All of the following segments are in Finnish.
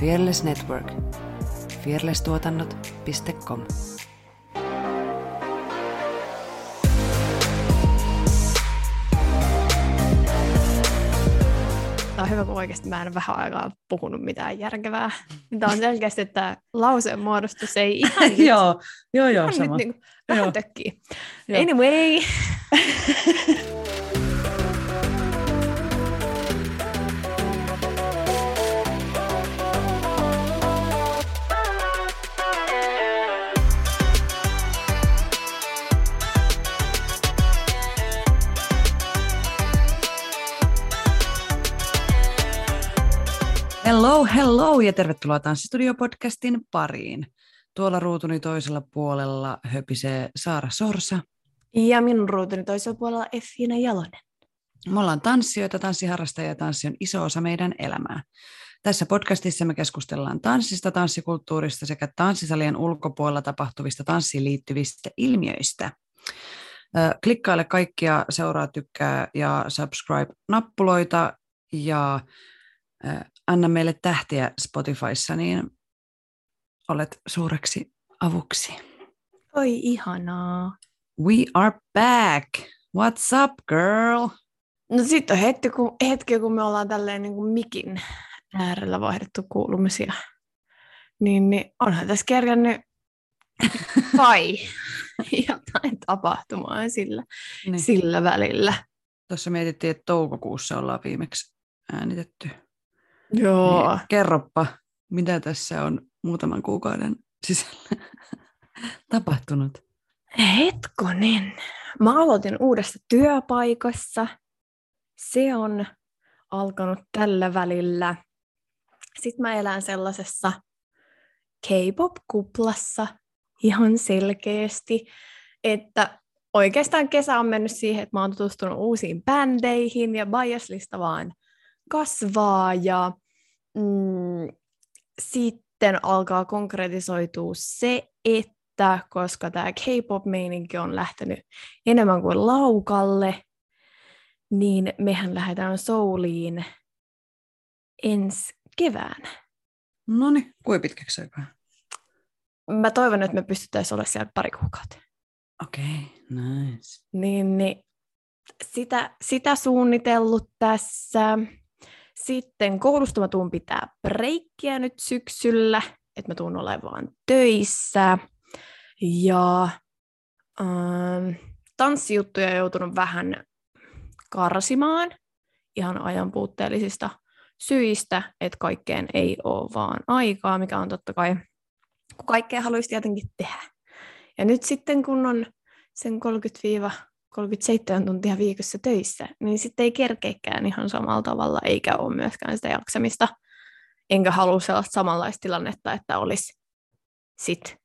Fearless Network. fearlesstuotannot.com Tämä on hyvä, kun oikeasti mä en vähän aikaa puhunut mitään järkevää. Tämä on selkeästi, että lauseen muodostus ei ihan nyt, joo, joo, joo, sama. nyt niin vähän Joo. tökkii. Joo. Anyway. Hello, ja tervetuloa Tanssistudio-podcastin pariin. Tuolla ruutuni toisella puolella höpisee Saara Sorsa. Ja minun ruutuni toisella puolella Effiina Jalonen. Me ollaan tanssijoita, tanssiharrastajia ja tanssi on iso osa meidän elämää. Tässä podcastissa me keskustellaan tanssista, tanssikulttuurista sekä tanssisalien ulkopuolella tapahtuvista tanssiin liittyvistä ilmiöistä. Klikkaile kaikkia seuraa, tykkää ja subscribe-nappuloita ja anna meille tähtiä Spotifyssa, niin olet suureksi avuksi. Oi ihanaa. We are back! What's up, girl? No sitten on hetki kun, hetki, kun me ollaan tälleen niin kuin mikin äärellä vaihdettu kuulumisia. Niin, niin onhan tässä kerännyt kai jotain tapahtumaa sillä, Niin. sillä välillä. Tuossa mietittiin, että toukokuussa ollaan viimeksi äänitetty. Joo. Niin, kerroppa, mitä tässä on muutaman kuukauden sisällä tapahtunut? Hetkonen. Mä aloitin uudessa työpaikassa. Se on alkanut tällä välillä. Sitten mä elän sellaisessa K-pop-kuplassa ihan selkeästi, että oikeastaan kesä on mennyt siihen, että mä oon tutustunut uusiin bändeihin ja biaslista vaan kasvaa ja mm, sitten alkaa konkretisoitua se, että koska tämä K-pop-meininki on lähtenyt enemmän kuin laukalle, niin mehän lähdetään Souliin ensi keväänä. No niin, kuinka pitkäksi aikaa? Mä toivon, että me pystyttäisiin olemaan siellä pari kuukautta. Okei, okay, nice. Niin, niin sitä, sitä suunnitellut tässä. Sitten koulusta mä tuun pitää breikkiä nyt syksyllä, että mä tuun olemaan töissä. Ja ähm, tanssijuttuja joutunut vähän karsimaan ihan ajan puutteellisista syistä, että kaikkeen ei ole vaan aikaa, mikä on totta kai, kun kaikkea haluaisi tietenkin tehdä. Ja nyt sitten kun on sen 30-37 tuntia viikossa töissä, niin sitten ei kerkeekään ihan samalla tavalla, eikä ole myöskään sitä jaksamista. Enkä halua sellaista samanlaista tilannetta, että olisi sit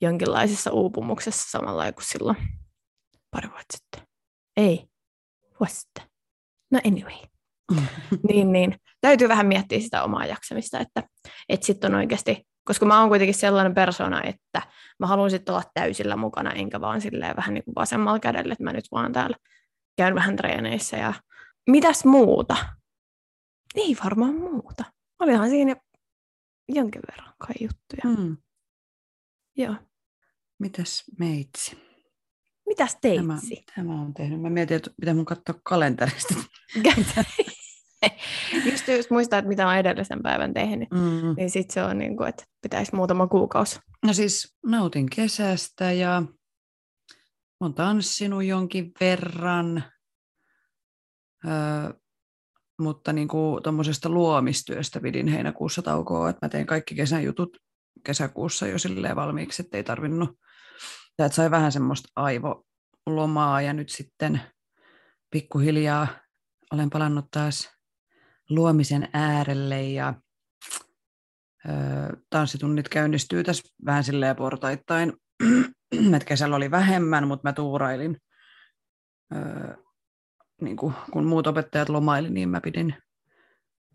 jonkinlaisessa uupumuksessa samalla kuin silloin pari vuotta sitten. Ei, vuosi sitten. No anyway. niin, niin. Täytyy vähän miettiä sitä omaa jaksamista, että, että sitten on oikeasti, koska mä oon kuitenkin sellainen persona, että mä haluan sitten olla täysillä mukana, enkä vaan silleen vähän niin kuin vasemmalla kädellä, että mä nyt vaan täällä käyn vähän treeneissä ja mitäs muuta? Ei varmaan muuta. Olihan siinä jonkin verran kai juttuja. Hmm. Joo. Mitäs meitsi? Mitäs Tämä, teitsi? tämä on tehnyt. Mä mietin, että pitää mun katsoa kalenterista. just, just muistaa, että mitä on edellisen päivän tehnyt, Mm. niin sitten se on niin kuin, että pitäisi muutama kuukausi. No siis nautin kesästä ja olen tanssinut jonkin verran, öö, mutta niin kuin tuommoisesta luomistyöstä pidin heinäkuussa taukoa, että mä tein kaikki kesän jutut kesäkuussa jo silleen valmiiksi, että ei tarvinnut, tai että sai vähän semmoista aivolomaa ja nyt sitten pikkuhiljaa olen palannut taas luomisen äärelle ja ö, tanssitunnit käynnistyy tässä vähän silleen portaittain. Et kesällä oli vähemmän, mutta mä tuurailin. Ö, niin kuin, kun muut opettajat lomaili, niin mä pidin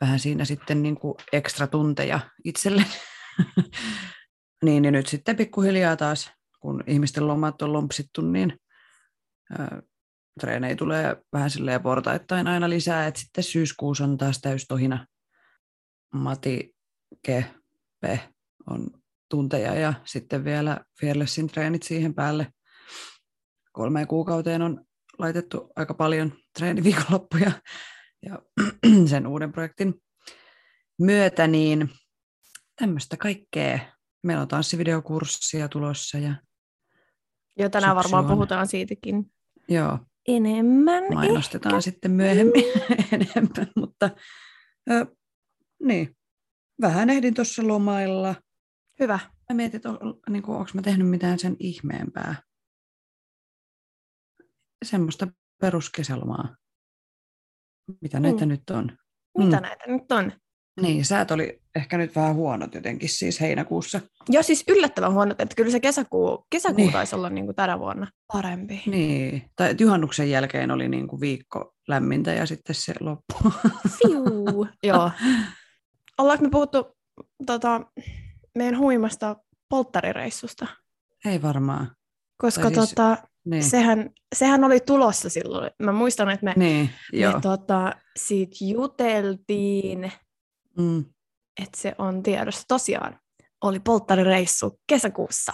vähän siinä sitten niin kuin ekstra tunteja itselle. niin, niin nyt sitten pikkuhiljaa taas, kun ihmisten lomat on lompsittu, niin ö, treenejä tulee vähän silleen portaittain aina lisää, että sitten syyskuussa on taas täystohina. Mati kepe on tunteja ja sitten vielä Fearlessin treenit siihen päälle. Kolmeen kuukauteen on laitettu aika paljon treeniviikonloppuja ja sen uuden projektin myötä, niin tämmöistä kaikkea. Meillä on tanssivideokurssia tulossa ja Jo tänään varmaan on. puhutaan siitäkin joo, enemmän. mainostetaan ehkä. sitten myöhemmin enemmän, mutta ö, niin, vähän ehdin tuossa lomailla. Hyvä. Mä mietin, että on, niin onko mä tehnyt mitään sen ihmeempää. Semmoista peruskesälomaa, mitä näitä Mm. nyt on. Mitä Mm. näitä nyt on? Niin, säät oli ehkä nyt vähän huonot jotenkin siis heinäkuussa. Joo, siis yllättävän huono, että kyllä se kesäkuu, kesäkuu Niin. taisi olla niin kuin tänä vuonna parempi. Niin, tai juhannuksen jälkeen oli niin kuin viikko lämmintä ja sitten se loppu. Fiu. Joo. Ollaanko me puhuttu tota, meidän huimasta polttarireissusta? Ei varmaan. Koska Tai siis- tota, Niin, sehän, sehän oli tulossa silloin. Mä muistan, että me, niin joo. me tota, siitä juteltiin, Mm. että se on tiedossa. Tosiaan oli polttarireissu kesäkuussa.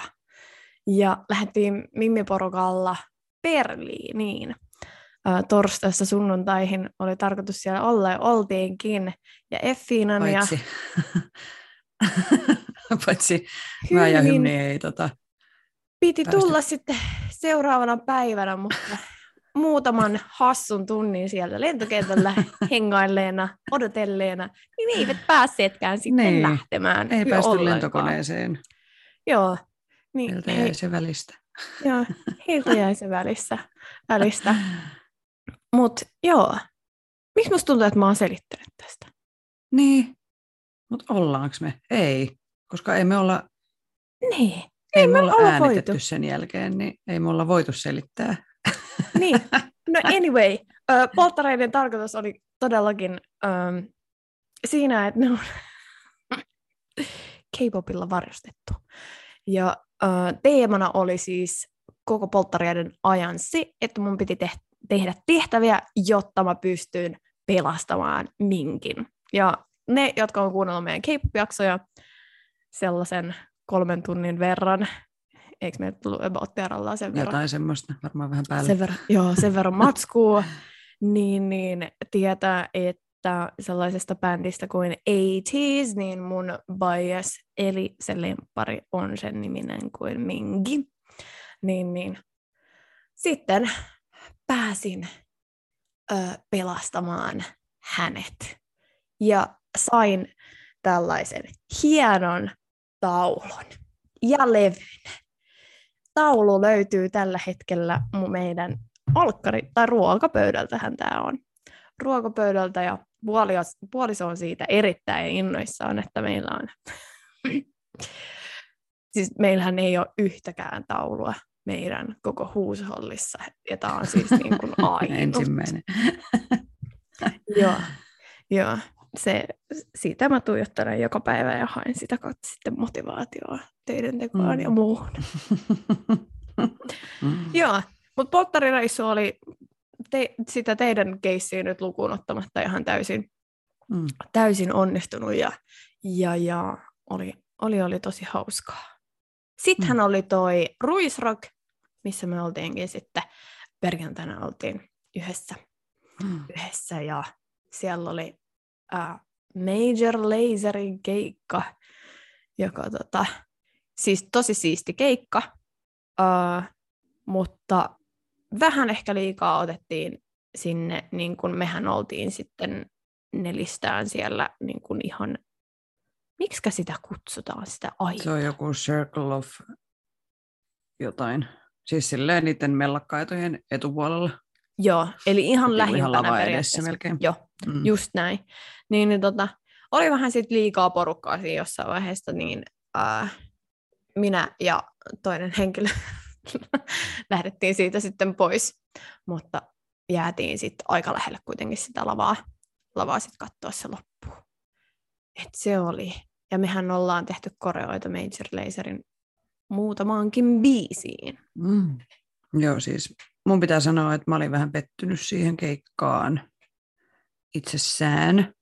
Ja lähdettiin Mimmiporukalla Berliiniin. Ää, torstaista sunnuntaihin oli tarkoitus siellä olla ja oltiinkin. Ja Effiinan ja Paitsi, mä ja. Hymni ei tota, piti tulla sitten seuraavana päivänä, mutta muutaman hassun tunnin siellä lentokentällä hengailleena, odotelleena, niin eivät päässeetkään sitten Niin. lähtemään. ei päästy ollenkaan. lentokoneeseen. Joo. Niin, Meiltä he, jäi se välistä. joo, heiltä jäi se välissä, välistä. Mutta joo, miksi musta tuntuu, että mä oon selittänyt tästä? Niin, mutta ollaanko me? Ei, koska ei me olla, Niin, ei me me olla olla äänitetty voitu. sen jälkeen, niin ei me olla voitu selittää. niin. No anyway, polttareiden tarkoitus oli todellakin ö, siinä, että ne on K-popilla varustettu. Ja ö, teemana oli siis koko polttareiden ajan se, että mun piti te- tehdä tehtäviä, jotta mä pystyin pelastamaan minkin. Ja ne, jotka on kuunnellut meidän K-pop-jaksoja sellaisen kolmen tunnin verran, eikö meillä tullut about Terralla sen verran? Jotain semmoista, varmaan vähän päälle. sen verran, joo, sen verran matskua, niin, niin tietää, että sellaisesta bändistä kuin 80s, niin mun bias, eli se lemppari on sen niminen kuin Mingi. Niin, niin. Sitten pääsin ö, pelastamaan hänet. Ja sain tällaisen hienon taulun ja levyn taulu löytyy tällä hetkellä meidän alkkari- tai ruokapöydältähän tämä on. Ruokapöydältä ja puolios, puoliso on siitä erittäin innoissaan, että meillä on... siis meillähän ei ole yhtäkään taulua meidän koko huushollissa, ja tämä on siis niin kuin. Ensimmäinen. Joo, joo. Se, sitä mä tuijottelen joka päivä ja haen sitä kautta sitten motivaatioa töiden tekoon Mm. ja muuhun. Joo, mutta polttarireissu oli te, sitä teidän keissiä nyt lukuun ottamatta ihan täysin, Mm. täysin onnistunut ja, ja, ja oli, oli, oli tosi hauskaa. Sittenhän Mm. oli toi Ruisrock, missä me oltiinkin sitten perjantaina oltiin yhdessä, Mm. yhdessä ja siellä oli Major Laserin keikka, joka tota, siis tosi siisti keikka, uh, mutta vähän ehkä liikaa otettiin sinne, niin kuin mehän oltiin sitten nelistään siellä niin kuin ihan, miksi sitä kutsutaan, sitä aikaa? Se on joku circle of jotain. Siis silleen niiden mellakkaitojen etupuolella. Joo, eli ihan lähimpänä periaatteessa. melkein. Joo, Mm. just näin. Niin, niin tota, oli vähän sit liikaa porukkaa siinä jossain vaiheessa, niin äh, minä ja toinen henkilö lähdettiin siitä sitten pois, mutta jäätiin sitten aika lähelle kuitenkin sitä lavaa, lavaa sitten katsoa se loppuun. Et se oli. Ja mehän ollaan tehty koreoita Major Laserin muutamaankin biisiin. Mm. Joo, siis mun pitää sanoa, että mä olin vähän pettynyt siihen keikkaan itsessään.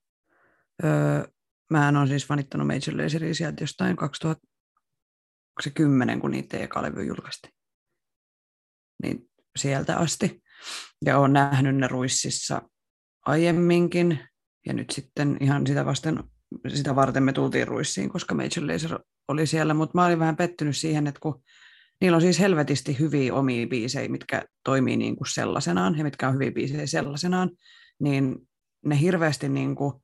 Öö, mä on siis fanittanut Major Lazeria sieltä jostain 2010, kun niitä eka levy julkaistiin. Niin sieltä asti. Ja olen nähnyt ne Ruississa aiemminkin, ja nyt sitten ihan sitä, vasten, sitä varten me tultiin Ruissiin, koska Major Lazer oli siellä, mutta mä olin vähän pettynyt siihen, että kun niillä on siis helvetisti hyviä omia biisejä, mitkä toimii niin kuin sellaisenaan, ja mitkä on hyviä biisejä sellaisenaan, niin ne hirveästi niin kuin,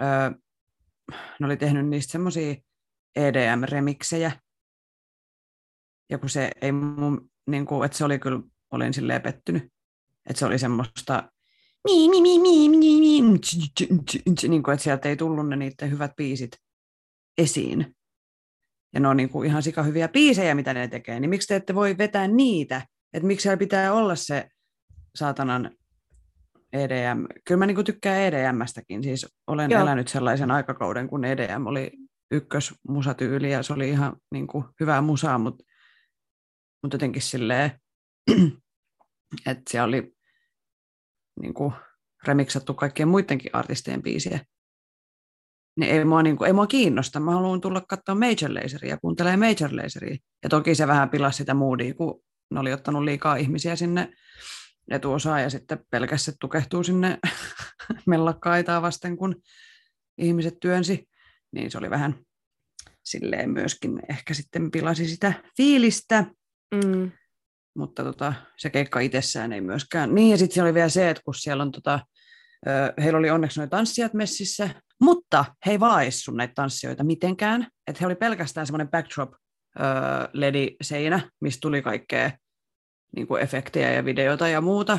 öö, ne oli tehnyt niistä semmoisia EDM-remiksejä, ja kun se ei mun, niin kuin, että se oli kyllä, olin silleen pettynyt, että se oli semmoista mi, mi, mi, mi, mi, mi, niin kuin, että sieltä ei tullut ne niiden hyvät biisit esiin. Ja ne on niin kuin ihan sika hyviä biisejä, mitä ne tekee, niin miksi te ette voi vetää niitä? Että miksi siellä pitää olla se saatanan EDM. Kyllä mä niin kuin tykkään EDMstäkin, siis olen Joo. elänyt sellaisen aikakauden, kun EDM oli ykkösmusatyyli ja se oli ihan niin kuin hyvää musaa, mutta, mutta jotenkin silleen, että siellä oli niin kuin remiksattu kaikkien muidenkin artistien biisiä. Niin ei mua, niin kuin, ei mua kiinnosta. Mä haluan tulla katsoa Major Laseria, kuuntelee Major Laseria. Ja toki se vähän pilasi sitä moodia, kun ne oli ottanut liikaa ihmisiä sinne etuosaan ja sitten pelkästään tukehtuu sinne mellakkaitaa vasten, kun ihmiset työnsi. Niin se oli vähän silleen myöskin ehkä sitten pilasi sitä fiilistä. Mm mutta tota, se keikka itsessään ei myöskään. Niin, ja sitten siellä oli vielä se, että kun siellä on, tota, heillä oli onneksi noita tanssijat messissä, mutta he ei valaissu näitä tanssijoita mitenkään, että he oli pelkästään semmoinen backdrop LED-seinä, mistä tuli kaikkea niin kuin efektejä ja videota ja muuta,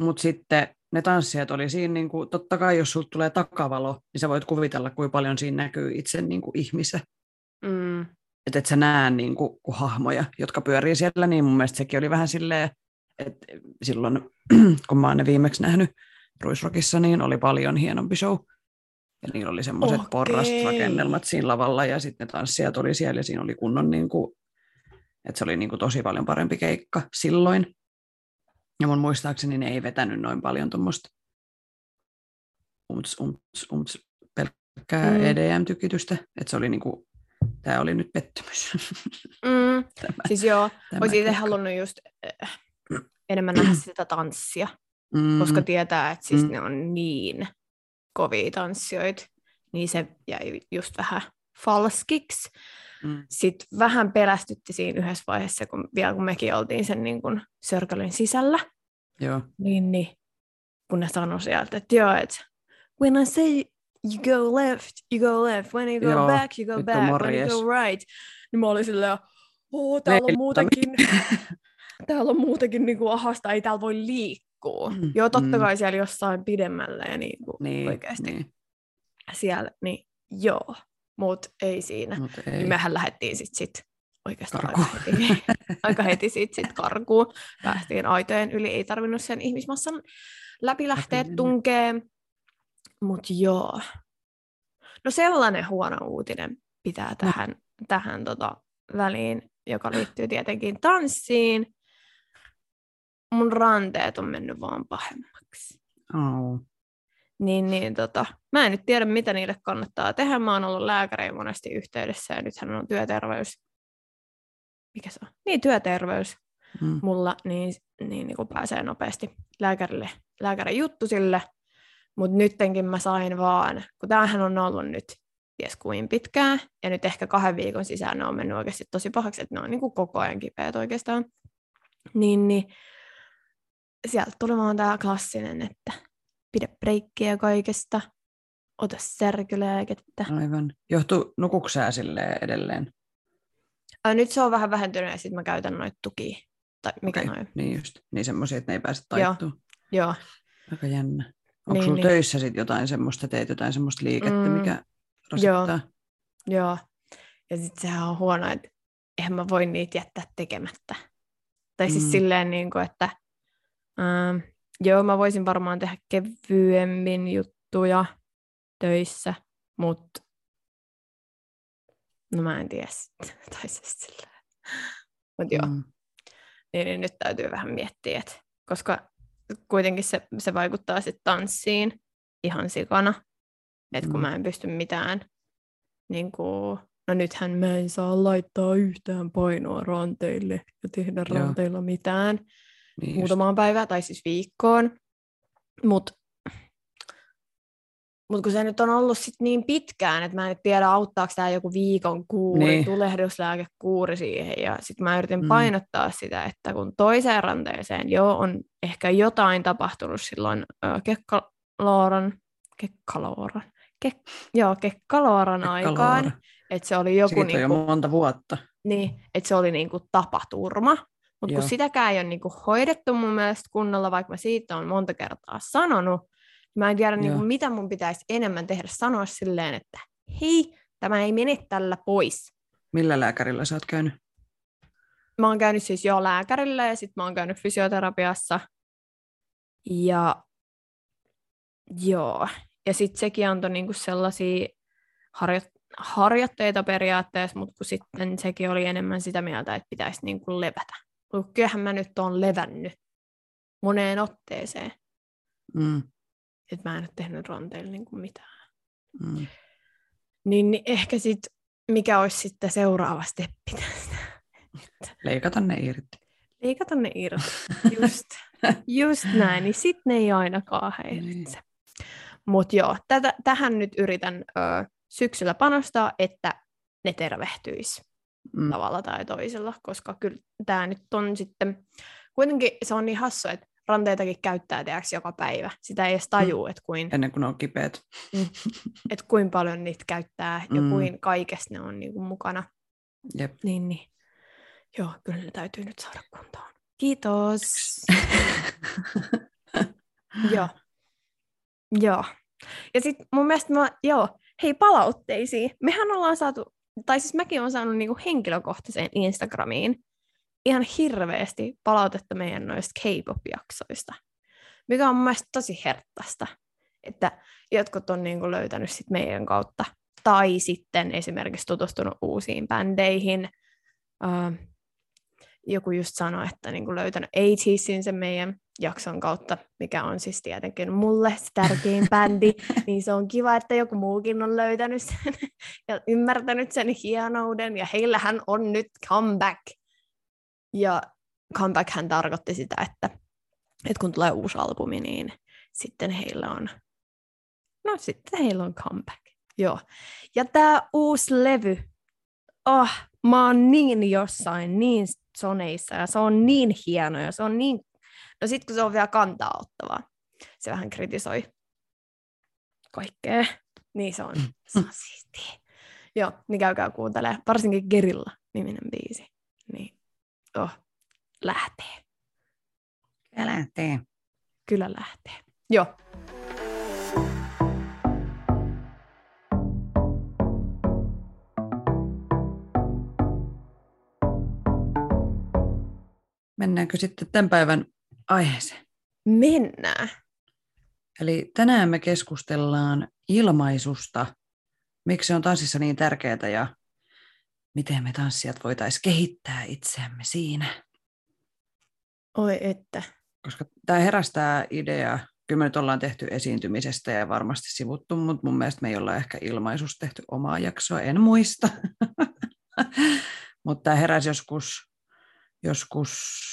mutta sitten ne tanssijat oli siinä, niin kuin, totta kai jos sulta tulee takavalo, niin sä voit kuvitella, kuinka paljon siinä näkyy itse niin kuin ihmisen. Mm. Että et sä näe niin kuin, kuin hahmoja, jotka pyörii siellä, niin mun mielestä sekin oli vähän silleen, että silloin, kun mä oon ne viimeksi nähnyt Ruisrockissa, niin oli paljon hienompi show. Ja niillä oli semmoiset okay. porrasrakennelmat siinä lavalla, ja sitten ne tanssijat oli siellä, ja siinä oli kunnon, niin kuin, että se oli niin kuin tosi paljon parempi keikka silloin. Ja mun muistaakseni ne ei vetänyt noin paljon tuommoista umts, umts, umts, pelkkää mm. EDM-tykitystä, että se oli niin kuin tämä oli nyt pettymys. Mm, tämä, siis joo, olisin itse halunnut just äh, enemmän nähdä sitä tanssia, mm. koska tietää, että siis mm. ne on niin kovia tanssijoita, niin se jäi just vähän falskiksi. Mm. Sitten vähän pelästytti siinä yhdessä vaiheessa, kun vielä kun mekin oltiin sen niin kun sörkälyn sisällä, Joo. Niin, niin, kun ne sanoi sieltä, että joo, että when I say you go left, you go left, when you go Joo, back, you go back, when you go right. Niin mä olin silleen, oo, täällä on muutenkin, täällä on muutenkin niin kuin ahasta, ei täällä voi liikkua. Mm, Joo, totta mm. kai siellä jossain pidemmällä ja niin kuin niin, oikeasti niin. siellä, niin joo, mutta ei siinä. Mut ei. Niin mehän lähdettiin sitten sit oikeastaan aika heti, aika heti sit, sit karkuun. Päästiin aitojen yli, ei tarvinnut sen ihmismassan läpi lähteä tunkeen. Mutta joo. No sellainen huono uutinen pitää tähän, no. tähän tota väliin, joka liittyy tietenkin tanssiin. Mun ranteet on mennyt vaan pahemmaksi. Oh. Niin, niin tota, mä en nyt tiedä, mitä niille kannattaa tehdä. Mä oon ollut lääkäriin monesti yhteydessä ja nythän on työterveys. Mikä se on? Niin, työterveys mm. mulla, niin, niin, niin kun pääsee nopeasti lääkärille, lääkärin juttu sille. Mutta nyttenkin mä sain vaan, kun tämähän on ollut nyt ties kuin pitkään, ja nyt ehkä kahden viikon sisään ne on mennyt oikeasti tosi pahaksi, että ne on niin kuin koko ajan kipeät oikeastaan. Niin, niin sieltä tuli vaan tämä klassinen, että pidä breikkiä kaikesta, ota särkylääkettä. Aivan. Johtuu nukuksää sille edelleen? Ää, nyt se on vähän vähentynyt ja sitten mä käytän noita tukia. Tai mikä okay. noin? Niin just, niin semmoisia, että ne ei pääse taittumaan. Joo. Joo. Aika jännä. Onko niin, sulla niin. töissä sit jotain semmoista, teet jotain semmoista liikettä, mm, mikä rasittaa? Joo, joo. ja sitten sehän on huono, että eihän mä voi niitä jättää tekemättä. Tai siis mm. silleen, niin kuin, että ähm, joo, mä voisin varmaan tehdä kevyemmin juttuja töissä, mutta no mä en tiedä Tai siis silleen. Mutta joo, mm. niin, niin nyt täytyy vähän miettiä, että koska kuitenkin se, se vaikuttaa sitten tanssiin ihan sikana. että kun Mm. mä en pysty mitään, niin kuin, no nythän mä en saa laittaa yhtään painoa ranteille ja tehdä Joo. ranteilla mitään Niin muutamaan päivään tai siis viikkoon, mutta mut kun se nyt on ollut sit niin pitkään, että mä en nyt tiedä, auttaako tämä joku viikon kuuri, Niin. tulehduslääkekuuri siihen. Ja sitten mä yritin Mm. painottaa sitä, että kun toiseen ranteeseen jo on ehkä jotain tapahtunut silloin ö, kekkalooran, kekkalooran, kek, joo, kekkalooran aikaan, että se oli joku Siitä on jo niinku, monta vuotta. niin, että se oli niinku tapaturma. Mutta kun sitäkään ei ole niinku hoidettu mun mielestä kunnolla, vaikka mä siitä on monta kertaa sanonut, niin mä en tiedä, niinku, mitä mun pitäisi enemmän tehdä. Sanoa silleen, että hei, tämä ei mene tällä pois. Millä lääkärillä sä oot käynyt? Mä oon käynyt siis jo lääkärillä ja sitten mä oon käynyt fysioterapiassa. Ja joo, ja sitten sekin antoi niinku sellaisia harjo- harjoitteita periaatteessa, mutta kun sitten sekin oli enemmän sitä mieltä, että pitäisi niinku levätä. Kyllähän mä nyt oon levännyt moneen otteeseen, Mm. että mä en ole tehnyt ranteilla niinku mitään. Mm. Niin, niin ehkä sitten, mikä olisi sitten seuraava steppi tästä? Leikata ne irti. Leikata ne irti. Just, just näin, niin sitten ne ei ainakaan häiritse. Mutta joo, tätä, tähän nyt yritän ö, syksyllä panostaa, että ne tervehtyisi Mm. tavalla tai toisella, koska kyllä tämä nyt on sitten, kuitenkin se on niin hassu, että ranteitakin käyttää teoksi joka päivä. Sitä ei edes tajuu, että kuin, Ennen kuin ne on kipeät. että kuin paljon niitä käyttää ja Mm. kuin kaikessa ne on niin kuin mukana. Jep. Niin, niin. Joo, kyllä ne täytyy nyt saada kuntoon. Kiitos. joo. Joo. Ja sitten mun mielestä mä, joo, hei palautteisiin. Mehän ollaan saatu, tai siis mäkin olen saanut niinku henkilökohtaiseen Instagramiin ihan hirveästi palautetta meidän noista K-pop-jaksoista, mikä on mun tosi herttaista, että jotkut on niinku löytänyt sit meidän kautta, tai sitten esimerkiksi tutustunut uusiin bändeihin. Uh, joku just sanoi, että niinku löytänyt 80sin sen meidän jakson kautta, mikä on siis tietenkin mulle se tärkein bändi, niin se on kiva, että joku muukin on löytänyt sen ja ymmärtänyt sen hienouden, ja heillähän on nyt comeback. Ja comebackhän tarkoitti sitä, että, että kun tulee uusi albumi, niin sitten heillä on, no sitten heillä on comeback. Joo. Ja tämä uusi levy, oh, mä oon niin jossain, niin soneissa, ja se on niin hieno, ja se on niin No sit kun se on vielä kantaa ottavaa, se vähän kritisoi kaikkea, niin se on, se on siistiä. Joo, niin käykää kuuntelee, varsinkin Gerilla-niminen biisi. Niin, oh, lähtee. Ja lähtee. Kyllä lähtee. Joo. Mennäänkö sitten tämän päivän aiheeseen? Mennään. Eli tänään me keskustellaan ilmaisusta, miksi se on tanssissa niin tärkeää ja miten me tanssijat voitaisiin kehittää itseämme siinä. Oi että. Koska tämä herästää idea, kyllä me nyt ollaan tehty esiintymisestä ja varmasti sivuttu, mutta mun mielestä me ei olla ehkä ilmaisusta tehty omaa jaksoa, en muista. mutta tämä heräsi joskus, joskus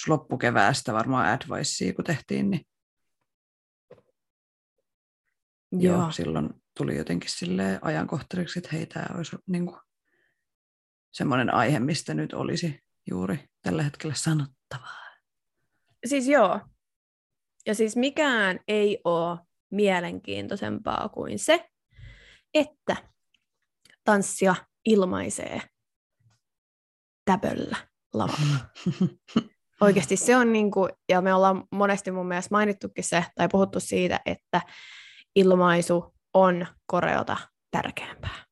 loppukeväästä varmaan Advicea, kun tehtiin, niin Joo. Joo, silloin tuli jotenkin sille ajankohtaiseksi, että hei, tämä olisi niin kuin semmoinen aihe, mistä nyt olisi juuri tällä hetkellä sanottavaa. Siis joo. Ja siis mikään ei ole mielenkiintoisempaa kuin se, että tanssia ilmaisee täpöllä lavalla. Oikeasti se on niin kuin, ja me ollaan monesti mun mielestä mainittukin se, tai puhuttu siitä, että ilmaisu on koreota tärkeämpää.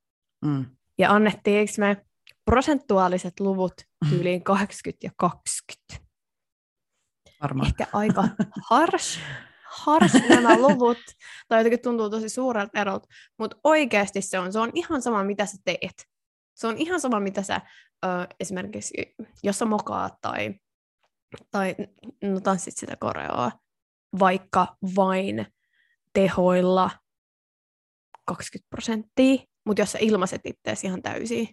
Mm. Ja annettiinko me prosentuaaliset luvut tyyliin 80 ja 20? Varmaan. Ehkä aika harsh, harsh nämä luvut, tai jotenkin tuntuu tosi suurelta erolta, mutta oikeasti se on, se on ihan sama, mitä sä teet. Se on ihan sama, mitä sä ö, esimerkiksi, jos sä mokaat tai, tai no, tanssit sitä koreoa, vaikka vain tehoilla 20 prosenttia, mutta jos sä ilmaiset itseäsi ihan täysin,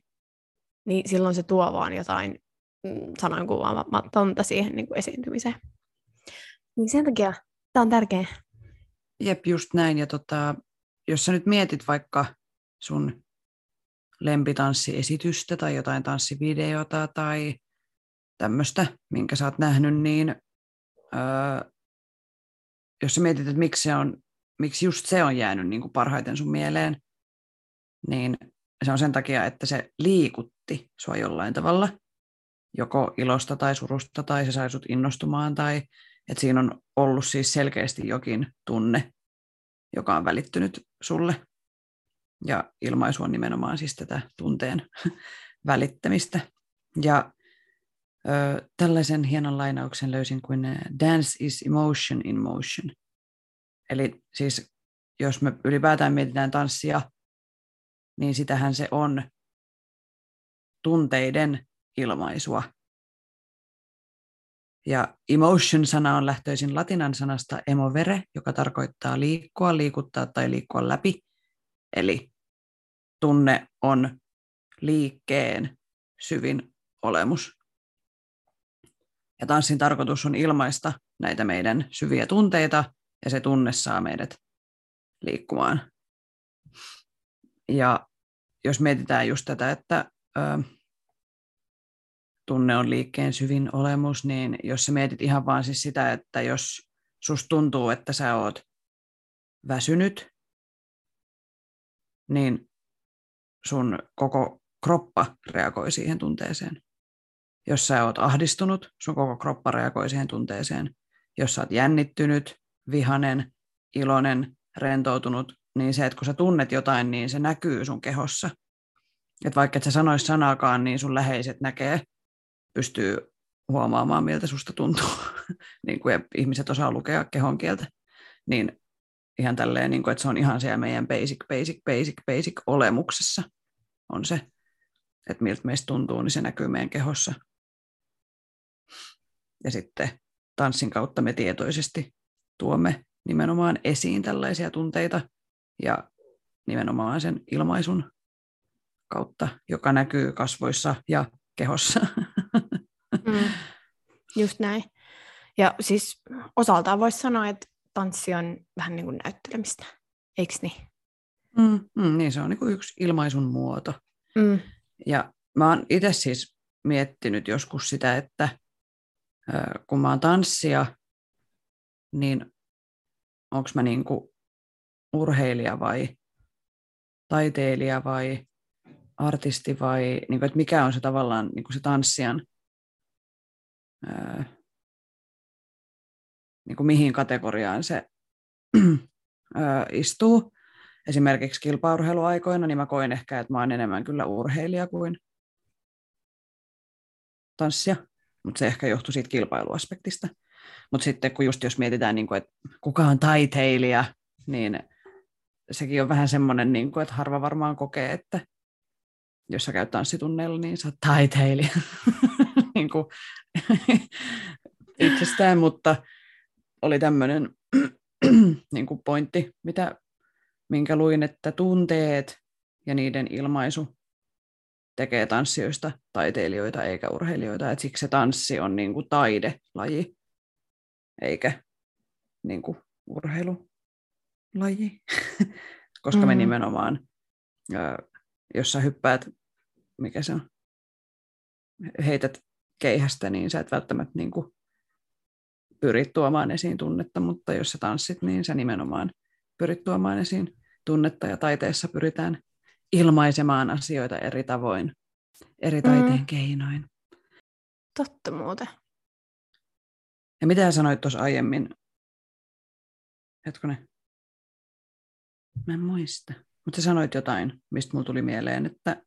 niin silloin se tuo vaan jotain mm, sanoinkuvaamatonta siihen niin kuin esiintymiseen. Niin sen takia tämä on tärkeä. Jep, just näin. Ja tota, jos sä nyt mietit vaikka sun lempitanssiesitystä tai jotain tanssivideota tai tämmöistä, minkä sä oot nähnyt, niin öö, jos sä mietit, että miksi, se on, miksi just se on jäänyt niin kuin parhaiten sun mieleen, niin se on sen takia, että se liikutti sua jollain tavalla, joko ilosta tai surusta, tai se sai sut innostumaan, tai että siinä on ollut siis selkeästi jokin tunne, joka on välittynyt sulle. Ja ilmaisu on nimenomaan siis tätä tunteen välittämistä. Ja ö, tällaisen hienon lainauksen löysin kuin Dance is emotion in motion. Eli siis jos me ylipäätään mietitään tanssia, niin sitähän se on tunteiden ilmaisua. Ja emotion-sana on lähtöisin latinan sanasta emovere, joka tarkoittaa liikkua, liikuttaa tai liikkua läpi. Eli tunne on liikkeen syvin olemus. Ja tanssin tarkoitus on ilmaista näitä meidän syviä tunteita, ja se tunne saa meidät liikkumaan. Ja jos mietitään just tätä, että ö, tunne on liikkeen syvin olemus, niin jos sä mietit ihan vaan siis sitä, että jos sus tuntuu, että sä oot väsynyt, niin sun koko kroppa reagoi siihen tunteeseen. Jos sä oot ahdistunut, sun koko kroppa reagoi siihen tunteeseen. Jos sä oot jännittynyt, vihanen, iloinen, rentoutunut, niin se, että kun sä tunnet jotain, niin se näkyy sun kehossa. Että vaikka et sä sanois sanaakaan, niin sun läheiset näkee, pystyy huomaamaan, miltä susta tuntuu. niin kuin ihmiset osaa lukea kehon kieltä. Niin ihan tälleen, niin kuin, että se on ihan siellä meidän basic, basic, basic, basic olemuksessa on se, että miltä meistä tuntuu, niin se näkyy meidän kehossa. Ja sitten tanssin kautta me tietoisesti tuomme nimenomaan esiin tällaisia tunteita ja nimenomaan sen ilmaisun kautta, joka näkyy kasvoissa ja kehossa. Mm, just näin. Ja siis osaltaan voisi sanoa, että tanssi on vähän niin kuin näyttelemistä, eikö niin? Mm, mm, niin, se on niin kuin yksi ilmaisun muoto. Mm. Ja mä oon itse siis miettinyt joskus sitä, että kun mä oon tanssia, niin onko mä niin kuin urheilija vai taiteilija vai artisti vai niin kuin, että mikä on se tavallaan niin kuin se tanssijan, ää, niin kuin mihin kategoriaan se istuu. Esimerkiksi kilpaurheiluaikoina, niin mä koin ehkä, että mä oon enemmän kyllä urheilija kuin tanssia, mutta se ehkä johtui siitä kilpailuaspektista. Mutta sitten kun just jos mietitään, niin kuin, että kuka on taiteilija, niin sekin on vähän semmoinen, niin kuin, että harva varmaan kokee, että jos sä käyt tanssitunneilla, niin sä oot taiteilija. niin kuin, itsestään, mutta oli tämmöinen niin kuin pointti, mitä, minkä luin, että tunteet ja niiden ilmaisu tekee tanssijoista taiteilijoita eikä urheilijoita. Et siksi se tanssi on niin kuin taidelaji eikä niin kuin urheilulaji. Koska mm. me nimenomaan, jos sä hyppäät, mikä se on, heität keihästä, niin sä et välttämättä niin kuin pyrit tuomaan esiin tunnetta, mutta jos sä tanssit, niin sä nimenomaan pyrit tuomaan esiin tunnetta ja taiteessa pyritään ilmaisemaan asioita eri tavoin, eri taiteen mm. keinoin. Totta muuten. Ja mitä sanoit tuossa aiemmin? Hetkone. Mä en muista. Mutta sä sanoit jotain, mistä mulla tuli mieleen, että...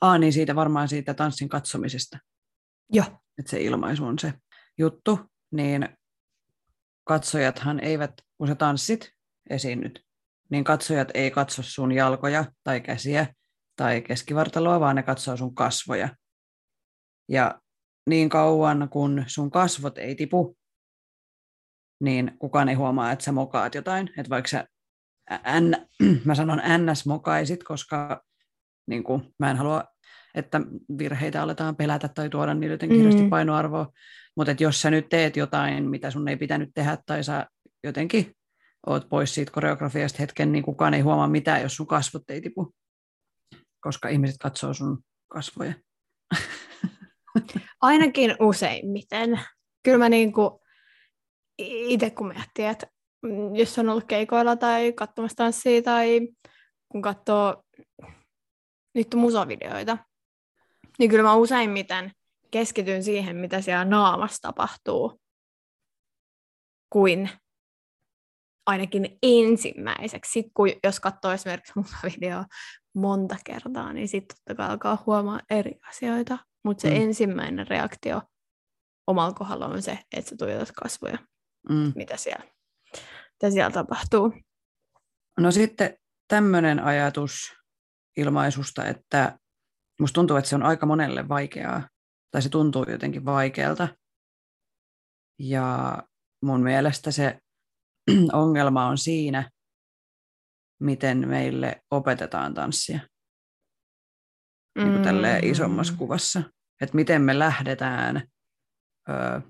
Aa, niin siitä varmaan siitä tanssin katsomisesta. Joo. Että se ilmaisu on se juttu. Niin katsojathan eivät, kun sä tanssit, esiinnyt, niin katsojat ei katso sun jalkoja tai käsiä tai keskivartaloa, vaan ne katsoo sun kasvoja. Ja niin kauan, kun sun kasvot ei tipu, niin kukaan ei huomaa, että sä mokaat jotain. Että vaikka sä N, mä sanon NS-mokaisit, koska niin kuin, mä en halua, että virheitä aletaan pelätä tai tuoda niille jotenkin mm. hirveästi painoarvoa. Mutta jos sä nyt teet jotain, mitä sun ei pitänyt tehdä, tai sä jotenkin oot pois siitä koreografiasta hetken, niin kukaan ei huomaa mitään, jos sun kasvot ei tipu, koska ihmiset katsoo sun kasvoja. Ainakin useimmiten. Kyllä mä niinku itse kun miettii, että jos on ollut keikoilla tai katsomassa tanssia tai kun katsoo nyt musavideoita, niin kyllä mä useimmiten keskityn siihen, mitä siellä naamassa tapahtuu, kuin ainakin ensimmäiseksi. Sitten kun, jos katsoo esimerkiksi musavideoa monta kertaa, niin sitten totta kai alkaa huomaa eri asioita. Mutta se mm. ensimmäinen reaktio omalla kohdalla on se, että sä tuijotat kasvoja, mm. mitä, siellä, mitä siellä tapahtuu. No sitten tämmöinen ajatus ilmaisusta, että musta tuntuu, että se on aika monelle vaikeaa, tai se tuntuu jotenkin vaikealta. Ja mun mielestä se ongelma on siinä, miten meille opetetaan tanssia. Mm. Niin kuin tälleen isommassa kuvassa. Että miten me lähdetään ö,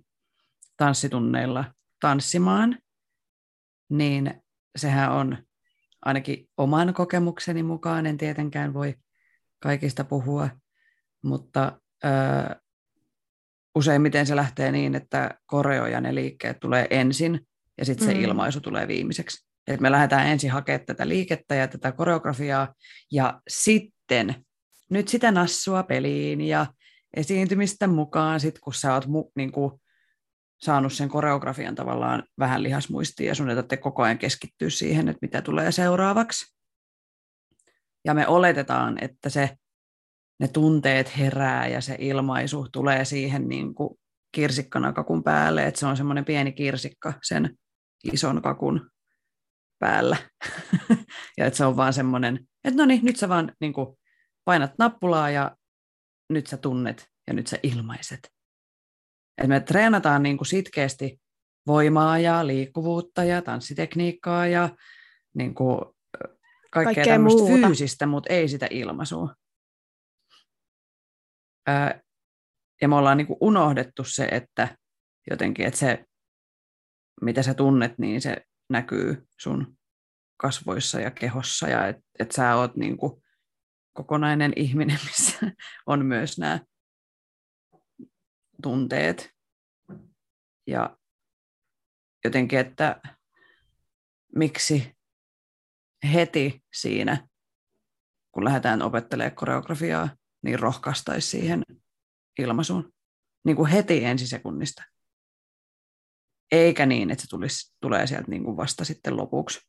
tanssitunneilla tanssimaan, niin sehän on ainakin oman kokemukseni mukaan, en tietenkään voi kaikista puhua, mutta ö, useimmiten se lähtee niin, että koreo ja ne liikkeet tulee ensin ja sitten se mm. ilmaisu tulee viimeiseksi. Et me lähdetään ensin hakemaan tätä liikettä ja tätä koreografiaa ja sitten nyt sitä nassua peliin ja esiintymistä mukaan, sit kun sä oot mu, niin kuin, saanut sen koreografian tavallaan vähän lihasmuistiin ja sun ei tarvitse koko ajan keskittyä siihen, että mitä tulee seuraavaksi. Ja me oletetaan, että se, ne tunteet herää ja se ilmaisu tulee siihen niin kuin kirsikkana kakun päälle, että se on semmoinen pieni kirsikka sen ison kakun päällä. ja että se on vaan semmoinen, että no niin, nyt sä vaan niin kuin, painat nappulaa ja nyt sä tunnet ja nyt sä ilmaiset. Et me treenataan niin kuin sitkeästi voimaa ja liikkuvuutta ja tanssitekniikkaa ja niin kuin kaikkea, kaikkea tämmöistä muuta. fyysistä, mutta ei sitä ilmaisua. Ää, ja me ollaan niin kuin unohdettu se, että jotenkin, että se, mitä sä tunnet, niin se näkyy sun kasvoissa ja kehossa ja että et sä oot niin kuin kokonainen ihminen, missä on myös nämä tunteet. Ja jotenkin, että miksi heti siinä, kun lähdetään opettelemaan koreografiaa, niin rohkaistaisi siihen ilmaisuun. Niin kuin heti ensisekunnista. Eikä niin, että se tulisi, tulee sieltä niin kuin vasta sitten lopuksi.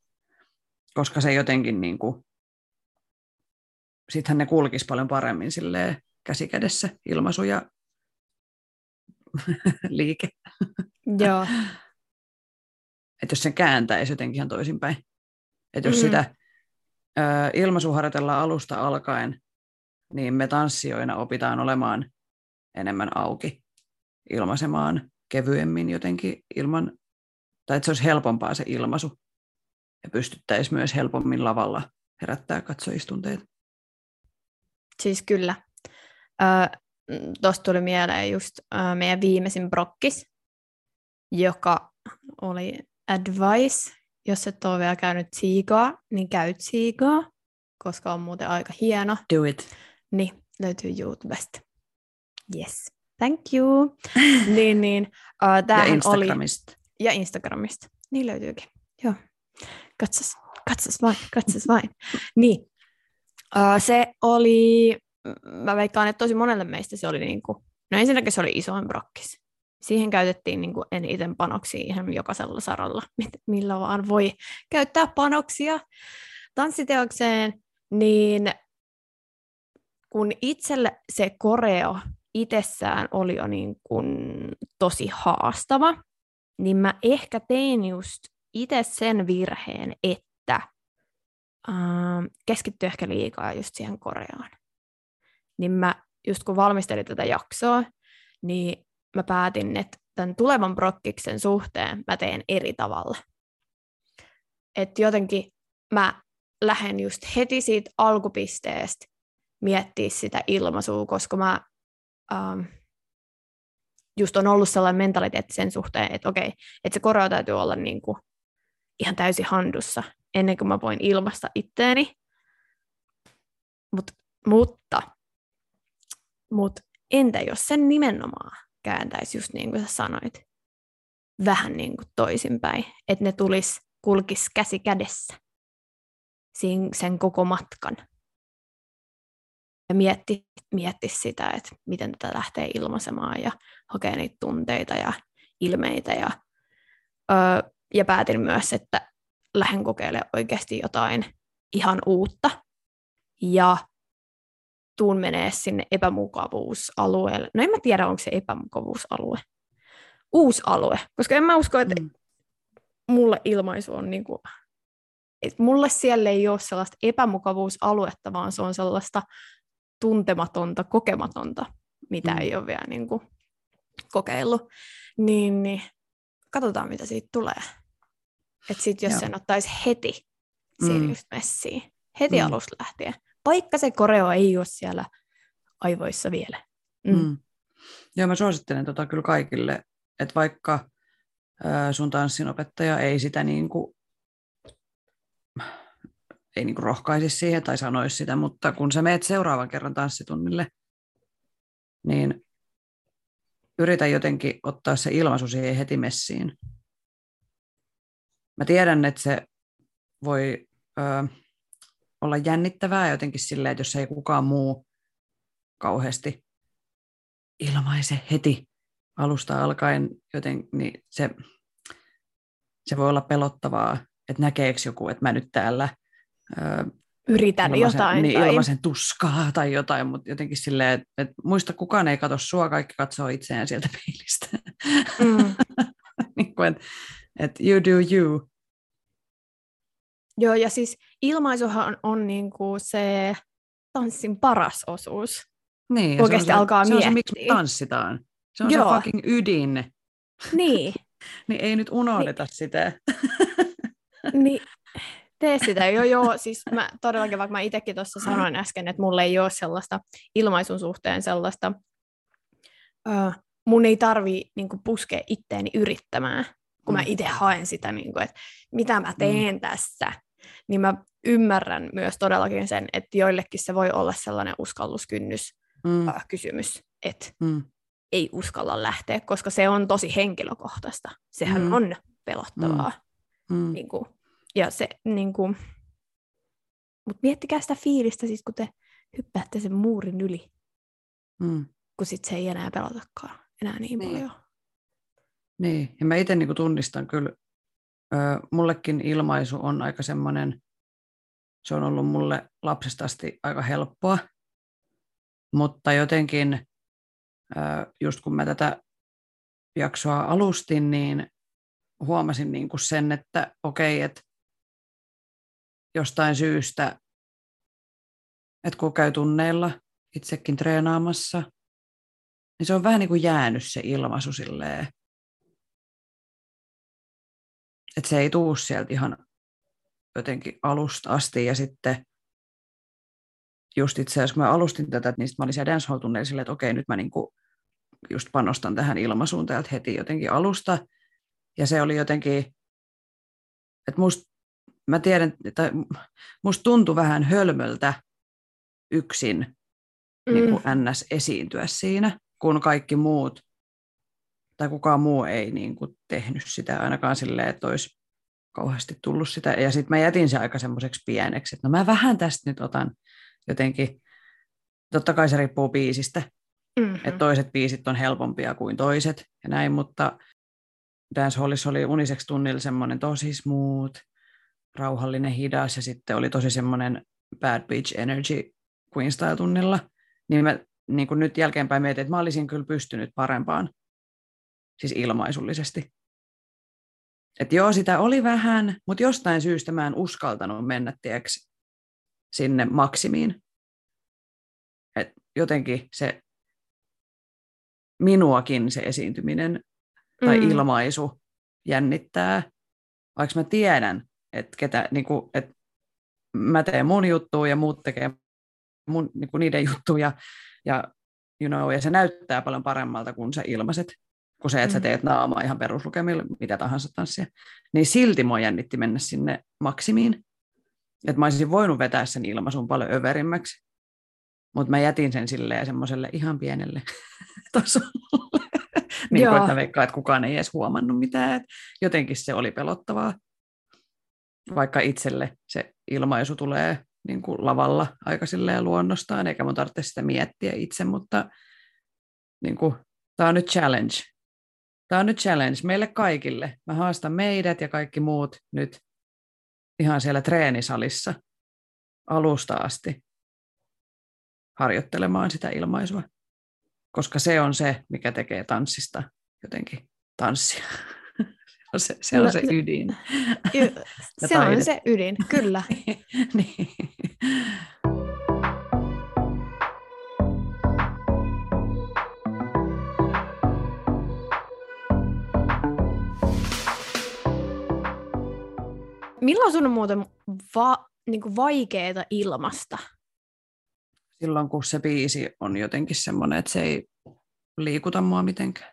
Koska se jotenkin niin kuin sittenhän ne kulkisi paljon paremmin silleen käsikädessä, ilmaisu ja liike. Joo. Että jos sen kääntäisi jotenkin ihan toisinpäin. Että jos mm. sitä ö, ilmaisu harjoitellaan alusta alkaen, niin me tanssijoina opitaan olemaan enemmän auki, ilmaisemaan kevyemmin jotenkin ilman, tai että se olisi helpompaa se ilmaisu, ja pystyttäisiin myös helpommin lavalla herättää katsojistunteita. Siis kyllä. Ö, Tuosta tuli mieleen just ö, meidän viimeisin brokkis, joka oli advice. Jos et ole vielä käynyt siikaa, niin käyt siikaa, koska on muuten aika hieno. Do it. Niin, löytyy YouTubesta. Yes, thank you. niin, niin, uh, ja Instagramista. Oli... Ja Instagramista. Niin löytyykin. Joo. Katsas, katsas vain, katsas vain. niin, uh, se oli mä veikkaan, että tosi monelle meistä se oli niin kuin, no ensinnäkin se oli isoin brokkis. Siihen käytettiin niin kuin eniten panoksia ihan jokaisella saralla, millä vaan voi käyttää panoksia. Tanssiteokseen, niin kun itselle se koreo itsessään oli jo niin kuin tosi haastava, niin mä ehkä tein just itse sen virheen, että äh, keskittyy ehkä liikaa just siihen koreaan niin mä just kun valmistelin tätä jaksoa, niin mä päätin, että tämän tulevan brokkiksen suhteen mä teen eri tavalla. Että jotenkin mä lähden just heti siitä alkupisteestä miettiä sitä ilmaisua, koska mä ähm, just on ollut sellainen mentaliteetti sen suhteen, että okei, että se korona täytyy olla niin kuin ihan täysin handussa ennen kuin mä voin ilmasta itteeni. Mut, mutta, mut entä jos sen nimenomaan kääntäisi just niin kuin sä sanoit, vähän niin kuin toisinpäin, että ne tulis, kulkis käsi kädessä siinä, sen koko matkan. Ja mietti, mietti sitä, että miten tätä lähtee ilmaisemaan ja hakee niitä tunteita ja ilmeitä. Ja, öö, ja päätin myös, että lähden kokeilemaan oikeasti jotain ihan uutta. Ja tuun menee sinne epämukavuusalueelle. No en mä tiedä, onko se epämukavuusalue. Uusi alue, koska en mä usko, että mm. mulle ilmaisu on niin kuin, että mulle siellä ei ole sellaista epämukavuusaluetta, vaan se on sellaista tuntematonta, kokematonta, mitä mm. ei ole vielä niin kuin kokeillut. Niin, niin katsotaan, mitä siitä tulee. Että sitten jos Joo. sen ottaisi heti siinä mm. just messiin, heti mm. alusta lähtien, vaikka se koreo ei ole siellä aivoissa vielä. Mm. Mm. Joo, mä suosittelen tota kyllä kaikille, että vaikka ää, sun tanssinopettaja ei sitä niin kuin, ei niin kuin rohkaisi siihen tai sanoisi sitä, mutta kun sä meet seuraavan kerran tanssitunnille, niin yritä jotenkin ottaa se ilmaisu siihen heti messiin. Mä tiedän, että se voi ö, olla jännittävää jotenkin silleen, että jos ei kukaan muu kauheasti ilmaise heti alusta alkaen, joten niin se, se voi olla pelottavaa, että näkeekö joku, että mä nyt täällä ö, yritän ilmaisen, jotain. Niin, tai... ilmaisen tuskaa tai jotain, mutta jotenkin silleen, että, että muista kukaan ei katso sua, kaikki katsoo itseään sieltä peilistä. Mm. niin kuin, että, että you do you. Joo, ja siis ilmaisuhan on, on niin kuin se tanssin paras osuus. Niin, Oikeasti se on se, alkaa se miettiä. on se, miksi me tanssitaan. Se on Joo. se fucking ydin. Niin. niin ei nyt unohdeta niin. sitä. niin, tee sitä. Joo, joo, siis mä todellakin, vaikka mä itsekin tuossa sanoin äsken, että mulla ei ole sellaista ilmaisun suhteen sellaista, uh, mun ei tarvi niin kuin, puskea itteeni yrittämään, kun mä mm. itse haen sitä, niin kuin, että mitä mä teen mm. tässä, niin mä ymmärrän myös todellakin sen, että joillekin se voi olla sellainen uskalluskynnys mm. uh, kysymys, että mm. ei uskalla lähteä, koska se on tosi henkilökohtaista. Sehän mm. on pelottavaa. Mm. Mm. Niin kuin, ja se, niin kuin, mutta miettikää sitä fiilistä, siis kun te hyppäätte sen muurin yli, mm. kun sit se ei enää pelotakaan enää niin, niin. paljon. Niin, ja mä itse niin tunnistan kyllä, ö, mullekin ilmaisu on aika semmoinen, se on ollut mulle lapsesta asti aika helppoa, mutta jotenkin ö, just kun mä tätä jaksoa alustin, niin huomasin niin kuin sen, että okei, okay, että jostain syystä, että kun käy tunneilla itsekin treenaamassa, niin se on vähän niin kuin jäänyt se ilmaisu silleen, että se ei tuu sieltä ihan jotenkin alusta asti ja sitten just itse asiassa kun mä alustin tätä, niin mä olin siellä dancehall silleen, että okei, nyt mä niinku just panostan tähän ilmaisuun täältä heti jotenkin alusta. Ja se oli jotenkin, että musta mä tiedän, että musta tuntui vähän hölmöltä yksin mm. niin kuin NS esiintyä siinä, kun kaikki muut, tai kukaan muu ei niin kuin tehnyt sitä ainakaan silleen, että olisi kauheasti tullut sitä. Ja sitten mä jätin se aika semmoiseksi pieneksi, että no mä vähän tästä nyt otan jotenkin, totta kai se riippuu biisistä, mm-hmm. että toiset biisit on helpompia kuin toiset ja näin, mutta Dancehallissa oli uniseksi tunnilla semmoinen tosi smooth, rauhallinen, hidas ja sitten oli tosi semmoinen bad bitch energy Queen Style-tunnilla. Niin mä niin kuin nyt jälkeenpäin mietin, että mä olisin kyllä pystynyt parempaan, siis ilmaisullisesti. Että joo, sitä oli vähän, mutta jostain syystä mä en uskaltanut mennä, tiedäks, sinne maksimiin. Et jotenkin se minuakin se esiintyminen tai mm. ilmaisu jännittää, vaikka mä tiedän, että, ketä, niin kuin, että mä teen mun juttuja ja muut tekee mun, niin kuin niiden juttuja. Ja, you know, ja se näyttää paljon paremmalta, kun sä ilmaiset, kuin se, että mm. sä teet naamaa ihan peruslukemilla, mitä tahansa tanssia. Niin silti mua jännitti mennä sinne maksimiin. Että mä olisin voinut vetää sen ilmaisun paljon överimmäksi. Mutta mä jätin sen silleen semmoiselle ihan pienelle tasolle. niin kuin, että veikkaan, että kukaan ei edes huomannut mitään. Et jotenkin se oli pelottavaa. Vaikka itselle se ilmaisu tulee niin kuin lavalla aika silleen luonnostaan, eikä mun tarvitse sitä miettiä itse, mutta niin kuin, tämä on nyt challenge. Tämä on nyt challenge meille kaikille. Mä haastan meidät ja kaikki muut nyt ihan siellä treenisalissa alusta asti harjoittelemaan sitä ilmaisua, koska se on se, mikä tekee tanssista jotenkin tanssia. se on se, on no, se ydin. se on se ydin, kyllä. niin. Milloin sun on muuten va- niinku vaikeaa ilmasta? Silloin, kun se biisi on jotenkin semmoinen, että se ei liikuta mua mitenkään.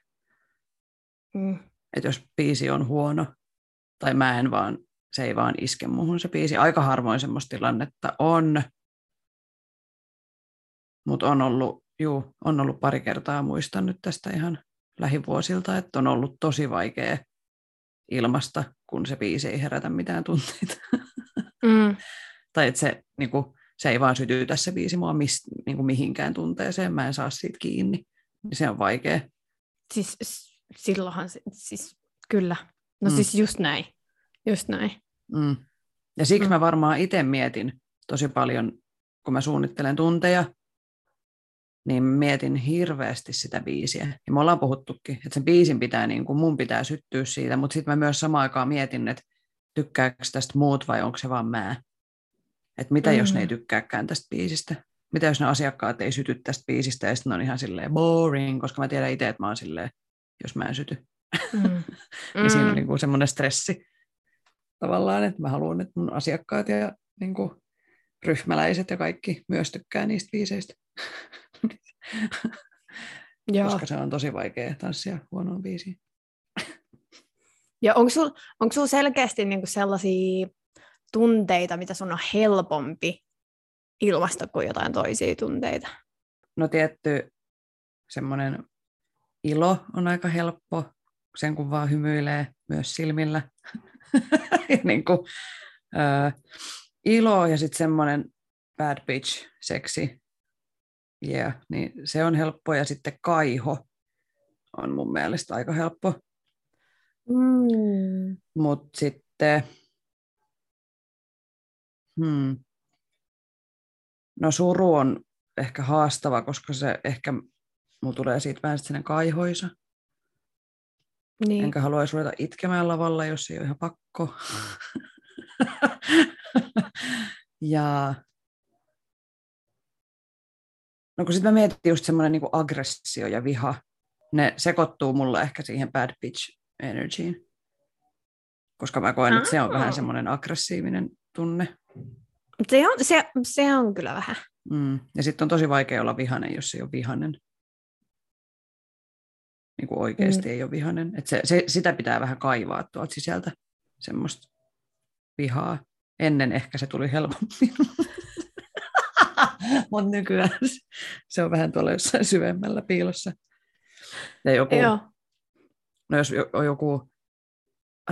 Mm. Että jos biisi on huono, tai mä en vaan, se ei vaan iske muuhun se biisi. Aika harvoin semmoista tilannetta on, mutta on ollut, juu, on ollut pari kertaa, muistan nyt tästä ihan lähivuosilta, että on ollut tosi vaikea ilmasta, kun se biisi ei herätä mitään tunteita. Mm. tai että se, niin kuin, se ei vaan sytytä se biisi mua mis, niin kuin mihinkään tunteeseen, mä en saa siitä kiinni. Niin se on vaikea. Siis silloinhan, se, siis kyllä. No mm. siis just näin, just näin. Mm. Ja siksi mm. mä varmaan itse mietin tosi paljon, kun mä suunnittelen tunteja, niin mietin hirveästi sitä biisiä. Ja me ollaan puhuttukin, että sen biisin pitää, niin kuin mun pitää syttyä siitä, mutta sitten mä myös samaan aikaan mietin, että tykkääkö tästä muut vai onko se vaan mä. Että mitä mm-hmm. jos ne ei mm. tykkääkään tästä biisistä? Mitä jos ne asiakkaat ei syty tästä biisistä ja sitten on ihan silleen boring, koska mä tiedän itse, että mä oon silleen, jos mä en syty. Mm. niin siinä on mm. niin kuin semmoinen stressi tavallaan, että mä haluan, että mun asiakkaat ja niin kuin ryhmäläiset ja kaikki myös tykkää niistä biiseistä. Joo. Koska se on tosi vaikea tanssia huonoon biisiin. Ja onko sulla onko sul selkeästi niinku sellaisia tunteita, mitä sun on helpompi ilmasta kuin jotain toisia tunteita? No tietty semmoinen ilo on aika helppo, sen kun vaan hymyilee myös silmillä. niin kuin, äh, ilo ja sitten semmoinen bad bitch seksi yeah, niin se on helppo. Ja sitten kaiho on mun mielestä aika helppo. Mm. Mutta sitten, hmm, no suru on ehkä haastava, koska se ehkä, mulla tulee siitä vähän sellainen kaihoisa. Niin. Enkä haluaisi ruveta itkemään lavalla, jos ei ole ihan pakko. ja No kun sitten mä mietin just semmoinen niin aggressio ja viha, ne sekoittuu mulle ehkä siihen bad bitch energyin. Koska mä koen, että se on vähän semmoinen aggressiivinen tunne. Se on, se, se on kyllä vähän. Mm. Ja sitten on tosi vaikea olla vihanen, jos ei ole vihanen. Niin kuin oikeasti mm. ei ole vihanen. Et se, se, sitä pitää vähän kaivaa tuolta sisältä, semmoista vihaa. Ennen ehkä se tuli helpommin. mutta nykyään se on vähän tuolla jossain syvemmällä piilossa. Ja joku, Joo. No jos on joku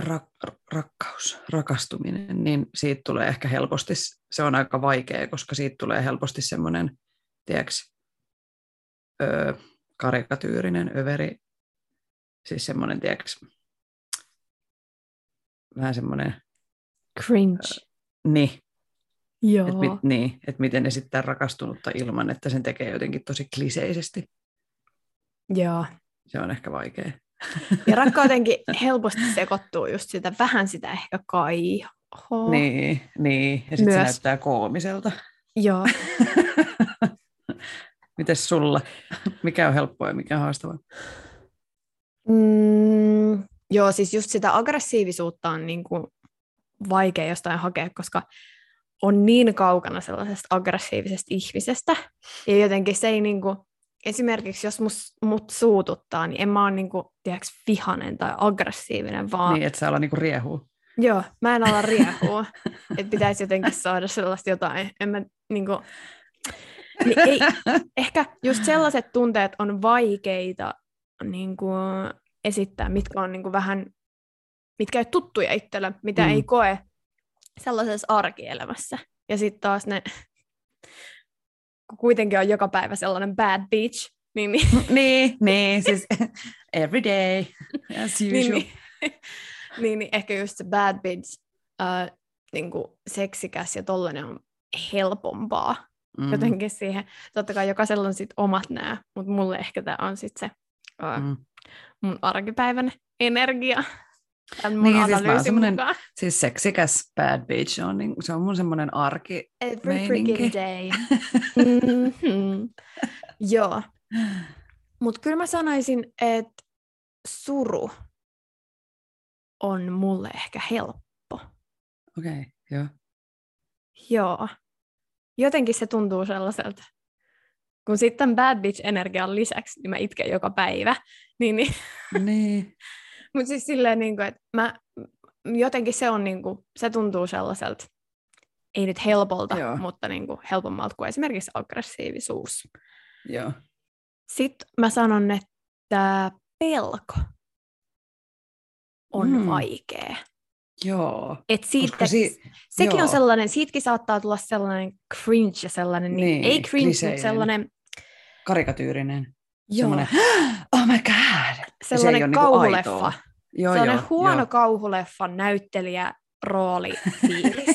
rak- rakkaus, rakastuminen, niin siitä tulee ehkä helposti, se on aika vaikea, koska siitä tulee helposti semmoinen, tiedätkö, öö, karikatyyrinen överi, siis semmoinen, tiedätkö, vähän semmoinen... Cringe. Öö, niin, Joo. Et mit, niin, että miten esittää rakastunutta ilman, että sen tekee jotenkin tosi kliseisesti. Joo. Se on ehkä vaikea. Ja rakkautenkin helposti sekoittuu just sitä, vähän sitä ehkä kaihoa. Niin, niin. ja sitten se näyttää koomiselta. Joo. Mites sulla? Mikä on helppoa ja mikä on haastavaa? Mm, joo, siis just sitä aggressiivisuutta on niin kuin vaikea jostain hakea, koska on niin kaukana sellaisesta aggressiivisesta ihmisestä. Ja jotenkin se ei niinku, esimerkiksi jos mus, mut suututtaa, niin en mä ole niinku, tiedätkö, vihanen tai aggressiivinen, vaan... Niin, että sä olla niinku riehuu. Joo, mä en ala riehua. että pitäisi jotenkin saada sellaista jotain. En mä niinku... Niin ei, ehkä just sellaiset tunteet on vaikeita niin kuin, esittää, mitkä on niin kuin, vähän, mitkä ei tuttuja itselle, mitä mm. ei koe sellaisessa arkielämässä. Ja sitten taas ne, kun kuitenkin on joka päivä sellainen bad bitch, niin... Niin, niin, niin siis every day, as niin, usual. niin, niin, niin, niin ehkä just se bad bitch, uh, niin kuin seksikäs ja tollainen on helpompaa mm. jotenkin siihen. Totta kai jokaisella on sit omat nämä, mutta mulle ehkä tämä on sitten se uh, mm. mun arkipäivän energia. Niin, siis, mä siis seksikäs bad bitch on, niin, se on mun semmoinen arki Every freaking day. mm-hmm. Joo. Mutta kyllä mä sanoisin, että suru on mulle ehkä helppo. Okei, okay, joo. Joo. Jotenkin se tuntuu sellaiselta. Kun sitten bad bitch-energian lisäksi, niin mä itken joka päivä. Niin, niin. niin. Mutta siis silleen, niin kuin, että mä, jotenkin se on, niin kuin, se tuntuu sellaiselta, ei nyt helpolta, Joo. mutta niin kuin, helpommalta kuin esimerkiksi aggressiivisuus. Joo. Sitten mä sanon, että pelko on mm. vaikea. Joo. Et siitä, si- sekin joo. on sellainen, siitäkin saattaa tulla sellainen cringe ja sellainen, niin, niin ei cringe, mutta sellainen... Karikatyyrinen. Joo. Semmoinen, oh my god. Sellainen se kauhuleffa. Niinku joo, sellainen joo, huono joo. kauhuleffan näyttelijä rooli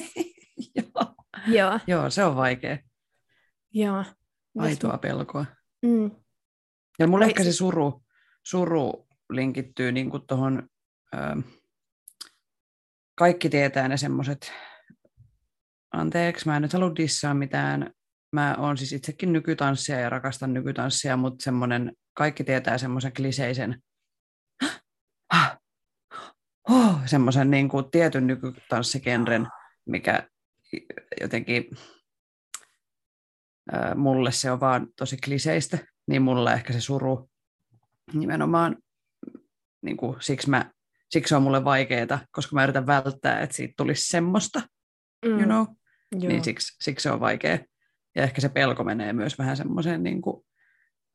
joo. joo. Joo, se on vaikea. Joo. Aitoa pelkoa. Mm. Ja mulle ehkä se suru, suru linkittyy niin tuohon, kaikki tietää ne semmoiset, anteeksi, mä en nyt halua dissaa mitään, mä oon siis itsekin nykytanssia ja rakastan nykytanssia, mutta semmoinen, kaikki tietää semmoisen kliseisen, oh, semmoisen niin kuin tietyn nykytanssigenren, mikä jotenkin äh, mulle se on vaan tosi kliseistä, niin mulle ehkä se suru nimenomaan, niin kuin, siksi, mä, siksi se on mulle vaikeaa, koska mä yritän välttää, että siitä tulisi semmoista, mm. you know, Joo. niin siksi, siksi se on vaikea. Ja ehkä se pelko menee myös vähän semmoiseen, niin kuin,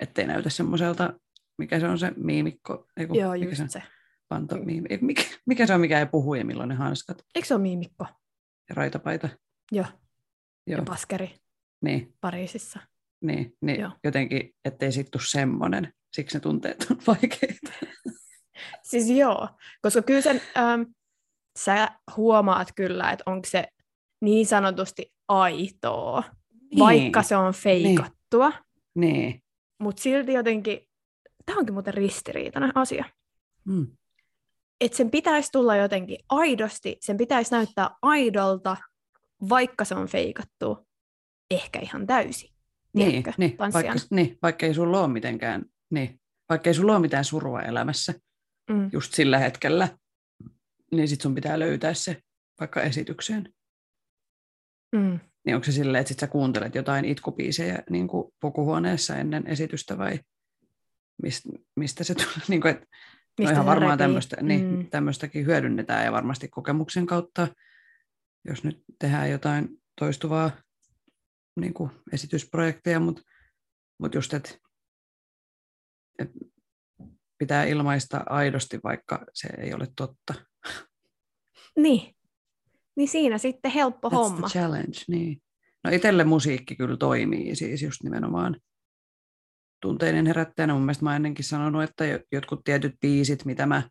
ettei näytä semmoiselta, mikä se on se miimikko. Ei, kun, Joo, mikä just se. se. Panto, miimi, mikä, mikä se on, mikä ei puhu ja milloin ne hanskat Eikö se ole miimikko? ja raitapaita. Joo. Joo. Ja paskeri Niin, Pariisissa. niin, niin Joo. jotenkin, ettei siitä tule semmoinen. Siksi ne tunteet on vaikeita. Siis joo, koska kyllä sen, ähm, sä huomaat kyllä, että onko se niin sanotusti aitoa, Niin. vaikka se on feikattua, Niin. mutta silti jotenkin, tämä onkin muuten ristiriitainen asia, Mm. Että sen pitäisi tulla jotenkin aidosti, sen pitäisi näyttää aidolta, vaikka se on feikattu, ehkä ihan täysin. Niin, Tiedätkö, niin, vaikka, niin, vaikka ei sulla ole mitenkään, niin, vaikka ei sulla ole mitään surua elämässä Mm. just sillä hetkellä, niin sit sun pitää löytää se vaikka esitykseen. Mm. Niin onko se silleen, että sit sä kuuntelet jotain itkupiisejä niin kuin pukuhuoneessa ennen esitystä vai mistä, mistä se tulee? Niin kuin, että no Mistä ihan se varmaan tämmöistä, niin, Mm. tämmöistäkin hyödynnetään ja varmasti kokemuksen kautta, jos nyt tehdään jotain toistuvaa niin kuin esitysprojekteja, mutta mut just, että et pitää ilmaista aidosti, vaikka se ei ole totta. Niin. Niin siinä sitten helppo That's homma. challenge, niin. No itselle musiikki kyllä toimii siis just nimenomaan tunteiden herättäjänä. Mun mielestä mä ennenkin sanonut, että jo- jotkut tietyt biisit, mitä mä,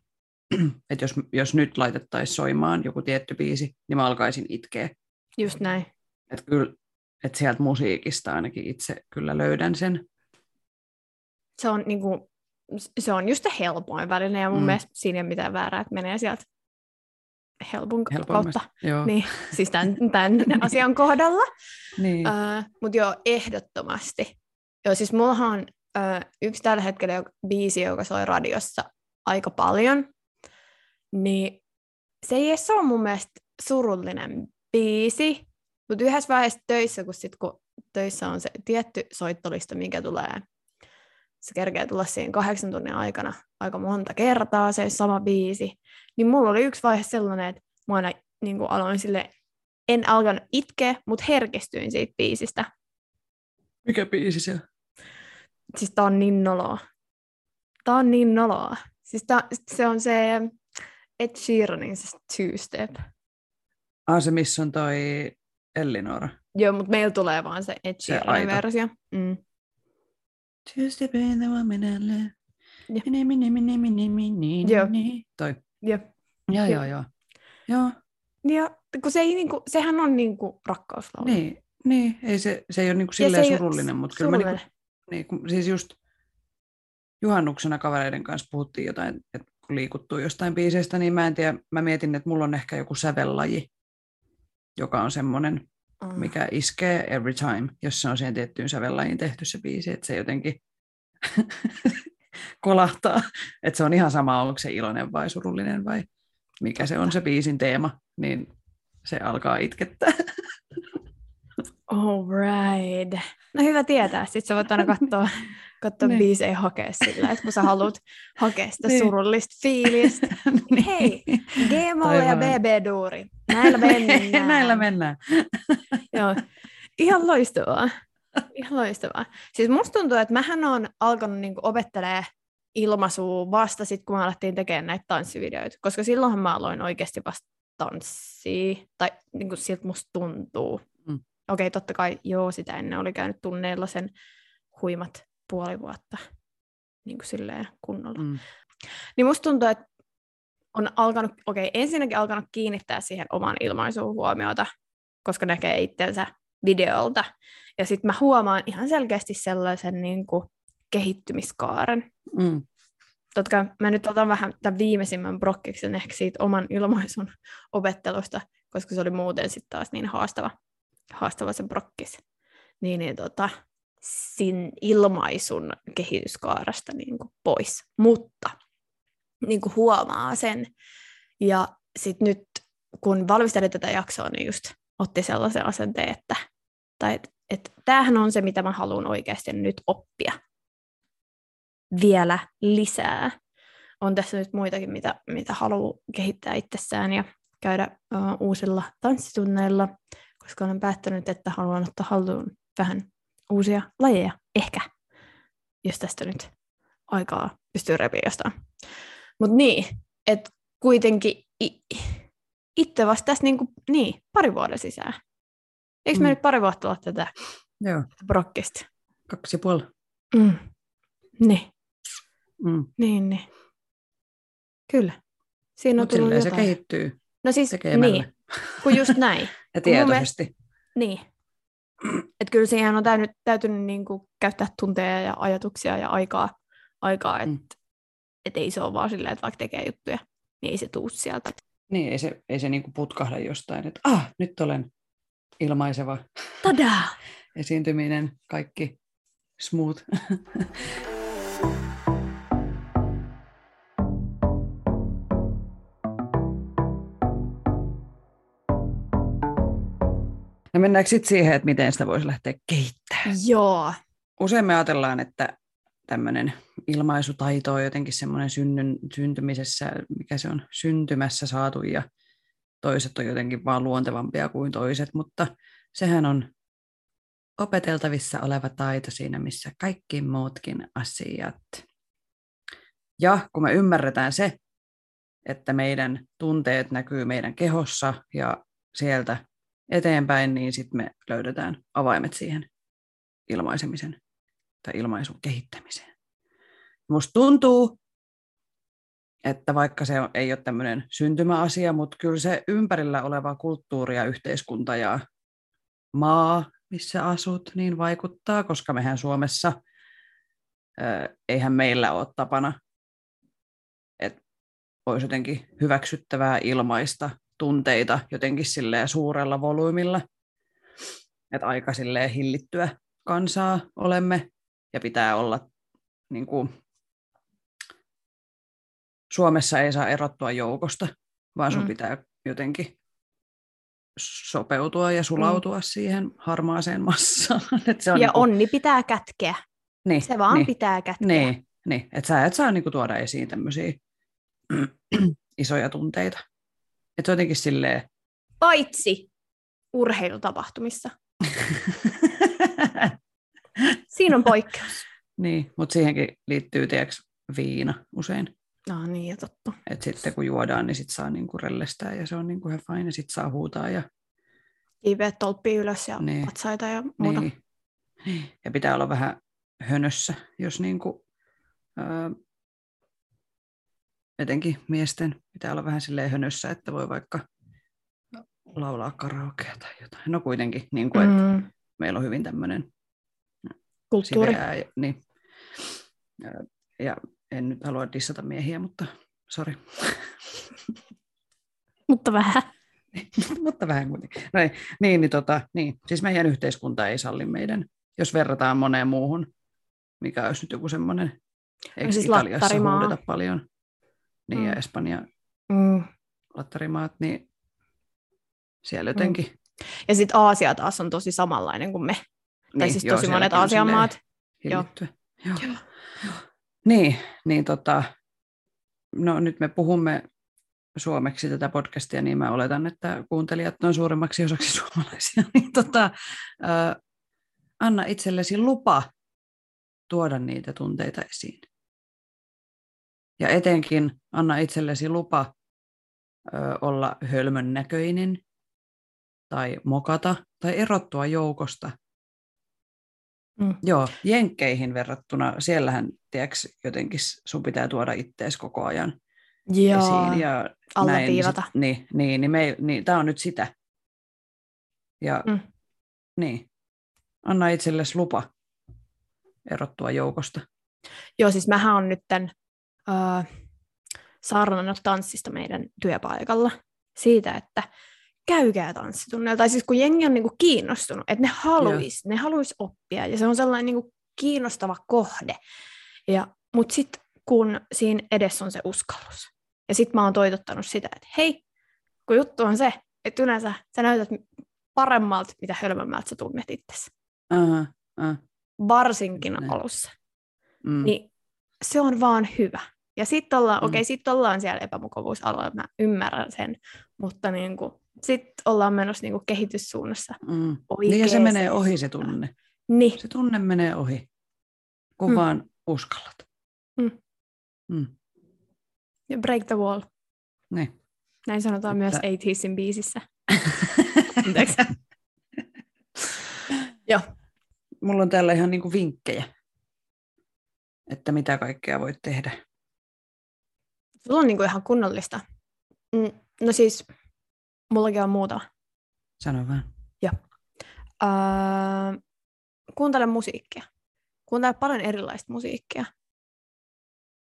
että jos, jos nyt laitettaisiin soimaan joku tietty biisi, niin mä alkaisin itkeä. Just näin. Että kyllä, että sieltä musiikista ainakin itse kyllä löydän sen. Se on, niinku, se on just se helpoin väline, ja mun Mm. mielestä siinä ei ole mitään väärää, että menee sieltä helpon kautta. Joo. Niin, siis tämän, tämän asian kohdalla. Niin. Uh, Mutta joo, ehdottomasti. Joo, siis mullahan uh, yksi tällä hetkellä jo- biisi, joka soi radiossa aika paljon, niin se ei edes ole mun mielestä surullinen biisi, Mutta yhdessä vaiheessa töissä, kun, sit, kun töissä on se tietty soittolista, mikä tulee, se kerkee tulla siinä kahdeksan tunnin aikana aika monta kertaa, se sama biisi, niin mulla oli yksi vaihe sellainen, että mä aina niin aloin sille, en alkanut itkeä, mutta herkistyin siitä biisistä. Mikä biisi se? Siis tää on niin noloa. Tää on niin noloa. Siis tää, se on se Ed Sheeranin se two-step. Ah, se missä on toi Ellinora. Joo, mutta meillä tulee vaan se Ed Sheeranin versio. Mm. Two-step in the one minute. Joo. Nimi, nimi, nimi, nimi, nimi, Joo. Toi. Joo. Joo, Joo. joo, joo. Ja kun se ei niinku, sehän on niinku rakkauslaulu. niin, niin. Ei se, se ei ole niinku silleen se surullinen, mutta kyllä mä niinku. Niin, kun, siis just juhannuksena kavereiden kanssa puhuttiin jotain, että kun liikuttuu jostain biiseistä, niin mä en tiedä, mä mietin, että mulla on ehkä joku sävellaji, joka on semmoinen, Mm. mikä iskee every time, jos se on siihen tiettyyn sävellajiin tehty se biisi, että se jotenkin kolahtaa, että se on ihan sama, onko se iloinen vai surullinen vai mikä se on se biisin teema, niin se alkaa itkettää. All right. No hyvä tietää. Sitten sä voit aina katsoa, katsoa Niin. biisejä hakea sillä, että kun sä haluat hakea sitä Niin. surullista fiilistä. Niin. Hei, G-molle ja. BB-duuri. Näillä mennään. Näillä mennään. Joo. Ihan loistavaa. Ihan loistavaa. Siis musta tuntuu, että mähän on alkanut niinku opettelee ilmaisua vasta sit, kun me alettiin tekemään näitä tanssivideoita. Koska silloinhan mä aloin oikeasti vasta tanssia. Tai niinku siltä musta tuntuu. Okei, totta kai joo, sitä ennen oli käynyt tunneilla sen huimat puoli vuotta. Niin kuin silleen kunnolla. Mm. Niin musta tuntuu, että on alkanut, okei, ensinnäkin alkanut kiinnittää siihen oman ilmaisuun huomiota, koska näkee itsensä videolta. Ja sitten mä huomaan ihan selkeästi sellaisen niin kuin, kehittymiskaaren. Mm. Totta kai mä nyt otan vähän tämän viimeisimmän brokkiksen ehkä siitä oman ilmaisun opettelusta, koska se oli muuten sitten taas niin haastava, haastava se brokkis. Niin, niin tota, sin ilmaisun kehityskaarasta niin kuin pois. Mutta niin kuin huomaa sen. Ja sitten nyt, kun valmistelin tätä jaksoa, niin just otti sellaisen asenteen, että, tai et, et, tämähän on se, mitä mä haluan oikeasti nyt oppia vielä lisää. On tässä nyt muitakin, mitä, mitä haluaa kehittää itsessään ja käydä uh, uusilla tanssitunneilla, koska olen päättänyt, että haluan ottaa haltuun vähän uusia lajeja, ehkä, jos tästä nyt aikaa pystyy repiä jostain. Mutta niin, että kuitenkin itse vasta tässä niinku, niin, pari vuoden sisään. Eikö me Mm. nyt pari vuotta olla tätä Joo, brokkista? kaksi ja puoli. Mm. Niin, Mm. niin, niin. Kyllä. Siinä on Mutta tullut silleen se jotain. kehittyy no siis, tekemällä niin, kun just näin. ja tietoisesti. Niin. Että kyllä siihen on täytynyt, täytynyt niin kuin käyttää tunteja ja ajatuksia ja aikaa, aikaa että Mm. et ei se ole vaan silleen, että vaikka tekee juttuja, niin ei se tuu sieltä. Niin, ei se, ei se niinku putkahda jostain, että ah, nyt olen ilmaiseva Tadaa! esiintyminen, kaikki smooth. No mennäänkö sitten siihen, että miten sitä voisi lähteä kehittämään? Joo. Usein me ajatellaan, että tämmöinen ilmaisutaito on jotenkin semmoinen synnyn, syntymisessä, mikä se on, syntymässä saatu ja toiset on jotenkin vaan luontevampia kuin toiset, mutta sehän on opeteltavissa oleva taito siinä, missä kaikki muutkin asiat. Ja kun me ymmärretään se, että meidän tunteet näkyy meidän kehossa ja sieltä eteenpäin, niin sitten me löydetään avaimet siihen ilmaisemisen tai ilmaisun kehittämiseen. Musta tuntuu, että vaikka se ei ole tämmöinen syntymäasia, mutta kyllä se ympärillä oleva kulttuuri ja yhteiskunta ja maa, missä asut, niin vaikuttaa, koska mehän Suomessa, eihän meillä ole tapana, että olisi jotenkin hyväksyttävää ilmaista tunteita jotenkin silleen suurella volyymilla, että aika silleen hillittyä kansaa olemme ja pitää olla niin kuin, Suomessa ei saa erottua joukosta, vaan sun Mm. pitää jotenkin sopeutua ja sulautua mm. siihen harmaaseen massaan. Et se on ja niinku, onni pitää kätkeä. niin, Se vaan niin, pitää kätkeä. Niin, niin. että sä et saa niinku tuoda esiin tämmöisiä isoja tunteita. Että jotenkin silleen, Paitsi urheilutapahtumissa. Siinä on poikkeus. niin, mutta siihenkin liittyy tiedätkö, viina usein. No niin, ja totta. Että sitten kun juodaan, niin sit saa niinku rellestää ja se on niinku ihan fine ja sit saa huutaa ja Kiiveet tolppii ylös ja Niin. patsaita ja muuta. niin. Ja pitää olla vähän hönössä, jos niinku, ää, etenkin miesten pitää olla vähän silleen hönössä, että voi vaikka laulaa karaokea tai jotain. No kuitenkin, niin kuin, että Mm, meillä on hyvin tämmöinen kulttuuri. Ja, niin. ja, ja en nyt halua dissata miehiä, mutta sori. Mutta vähän. mutta vähän kuitenkin. No ei, niin, niin, tota, niin, siis meidän yhteiskunta ei salli meidän, jos verrataan moneen muuhun, mikä olisi nyt joku semmoinen, eikö siis Italiassa huudeta paljon, niin ja Mm. Espanja Mm. lattarimaat, niin siellä jotenkin. Ja sitten Aasia taas on tosi samanlainen kuin me. tai niin, siis joo, tosi monet Aasian maat. Joo. hillittyä. Joo. Joo. Niin, niin tota, no nyt me puhumme suomeksi tätä podcastia, niin mä oletan, että kuuntelijat on suurimmaksi osaksi suomalaisia. Niin tota, ää, anna itsellesi lupa tuoda niitä tunteita esiin. Ja etenkin anna itsellesi lupa ö, olla hölmön näköinen tai mokata tai erottua joukosta. Mm. Joo, jenkkeihin verrattuna, siellähän tiedätkö, jotenkin sun pitää tuoda ittees koko ajan Joo. esiin. Ja alleviivata. Näin, niin, sit- niin, niin, niin, me, niin tämä on nyt sitä. Ja Mm. niin, anna itsellesi lupa erottua joukosta. Joo, siis mähän on nyt tämän, äh, saarnannut tanssista meidän työpaikalla siitä, että käykää tanssitunneilla. Tai siis kun jengi on niinku kiinnostunut, että ne haluaisi, ne haluaisi oppia. Ja se on sellainen niinku kiinnostava kohde. Ja, mutta sitten kun siinä edessä on se uskallus. Ja sitten mä oon toitottanut sitä, että hei, kun juttu on se, että yleensä sä näytät paremmalta, mitä hölmömmältä sä tunnet itsesi. Aha, aha, Varsinkin Näin. alussa. mm, Niin se on vaan hyvä. Ja sitten ollaan, Mm. okei, sitten ollaan siellä epämukavuusalueella, mä ymmärrän sen, mutta niin sitten ollaan menossa niin kuin kehityssuunnassa. mm. Niin ja se menee ohi se tunne. Niin, Se tunne menee ohi, kun Mm. vaan uskallat. Mm. Mm. ja break the wall. Niin. Näin sanotaan Että- myös 80sin biisissä. Anteeksi. Joo. Mulla on täällä ihan niinku vinkkejä, että mitä kaikkea voit tehdä. Sulla on niin kuin ihan kunnollista. Mm, no siis, mullakin on muutama. Sano vaan. Öö, kuuntele musiikkia. Kuuntele paljon erilaista musiikkia.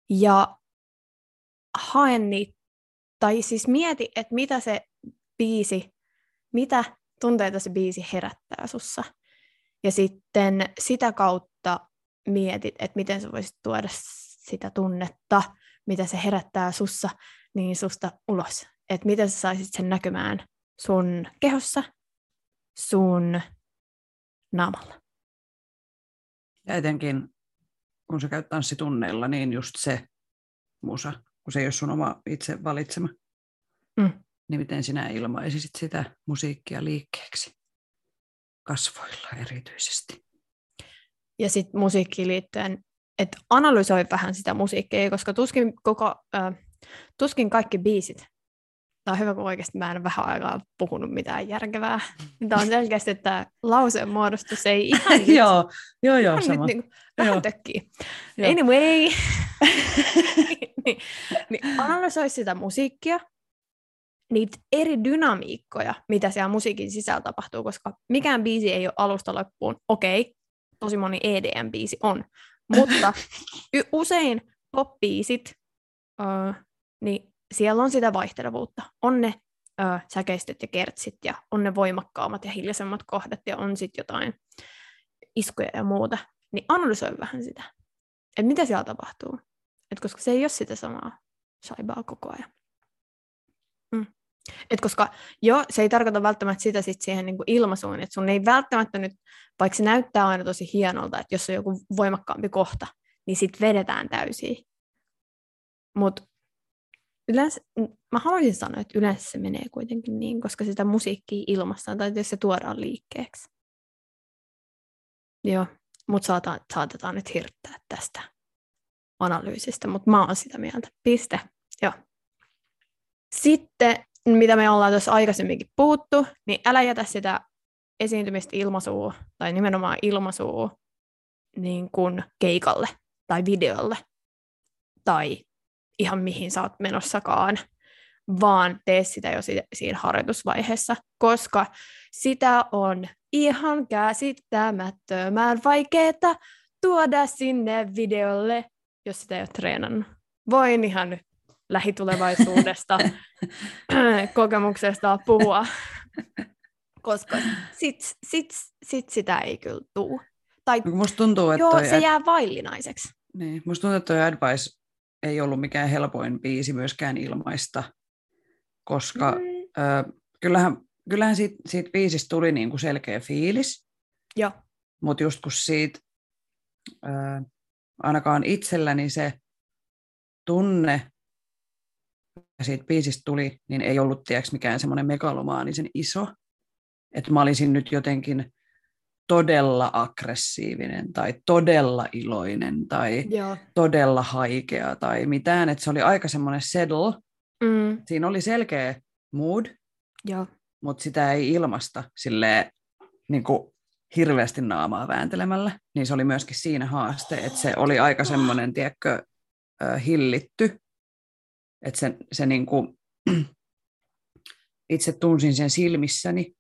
Ja hae niitä, tai siis mieti, että mitä se biisi, mitä tunteita se biisi herättää sussa. Ja sitten sitä kautta mietit, että miten sä voisit tuoda sitä tunnetta, mitä se herättää sussa, niin susta ulos. Että miten sä saisit sen näkymään sun kehossa, sun naamalla. Ja etenkin, kun sä käyt tanssitunneilla, niin just se musa, kun se ei ole sun oma itse valitsema. Mm. Niin miten sinä ilmaisisit sitä musiikkia liikkeeksi? Kasvoilla erityisesti. Ja sitten musiikkiin liittyen, että analysoi vähän sitä musiikkia, koska tuskin, koko, äh, tuskin kaikki biisit, tämä on hyvä, kun oikeasti mä en vähän aikaa puhunut mitään järkevää. Tämä on selkeästi, että lauseen muodostus ei ihan nyt, joo, joo, joo, ihan sama. nyt niin, vähän Joo. tökkii. Joo. Anyway, niin, niin analysoi sitä musiikkia, niitä eri dynamiikkoja, mitä siellä musiikin sisällä tapahtuu, koska mikään biisi ei ole alusta loppuun. Okei, tosi moni EDM-biisi on, mutta y- usein pop-biisit, ö, niin siellä on sitä vaihtelevuutta. On ne ö, säkeistöt ja kertsit ja on ne voimakkaammat ja hiljaisemmat kohdat ja on sitten jotain iskuja ja muuta. Niin analysoi vähän sitä, että mitä siellä tapahtuu. Et koska se ei ole sitä samaa saibaa koko ajan. Et koska jo, se ei tarkoita välttämättä sitä sit siihen niin ilmaisuun, että sun ei välttämättä nyt, vaikka se näyttää aina tosi hienolta, että jos on joku voimakkaampi kohta, niin sitten vedetään täysin. Mutta yleensä, mä haluaisin sanoa, että yleensä se menee kuitenkin niin, koska sitä musiikkia ilmastaan tai jos se tuodaan liikkeeksi. Joo, mutta saatetaan, saatetaan nyt hirttää tästä analyysistä, mutta mä oon sitä mieltä. Piste. Joo. Sitten, mitä me ollaan tuossa aikaisemminkin puhuttu, niin älä jätä sitä esiintymistä ilmaisua, tai nimenomaan ilmaisua, niin kuin keikalle tai videolle, tai ihan mihin sä oot menossakaan, vaan tee sitä jo siinä harjoitusvaiheessa, koska sitä on ihan käsittämättömän vaikeaa tuoda sinne videolle, jos sitä ei ole treenannut. Voin ihan lähitulevaisuudesta kokemuksesta puhua, koska sit, sit, sit sitä ei kyllä tuu. Tai, musta tuntuu, että joo, se ad... jää vaillinaiseksi. Niin, musta tuntuu, että toi advice ei ollut mikään helpoin biisi myöskään ilmaista, koska mm. ö, kyllähän, kyllähän siitä, siitä biisistä tuli niinku selkeä fiilis, mutta just kun siitä, ö, ainakaan itselläni se tunne siitä biisistä tuli, niin ei ollut tiedäks, mikään semmoinen megalomaanisen iso, että mä olisin nyt jotenkin todella aggressiivinen tai todella iloinen tai Joo. todella haikea tai mitään. Että se oli aika semmoinen settle. Mm. Siinä oli selkeä mood, Joo. mutta sitä ei ilmasta silleen, niin kuin hirveästi naamaa vääntelemällä. Niin se oli myöskin siinä haaste, että se oli aika semmoinen, tiedätkö, hillitty. Että se, se niin kuin, itse tunsin sen silmissäni,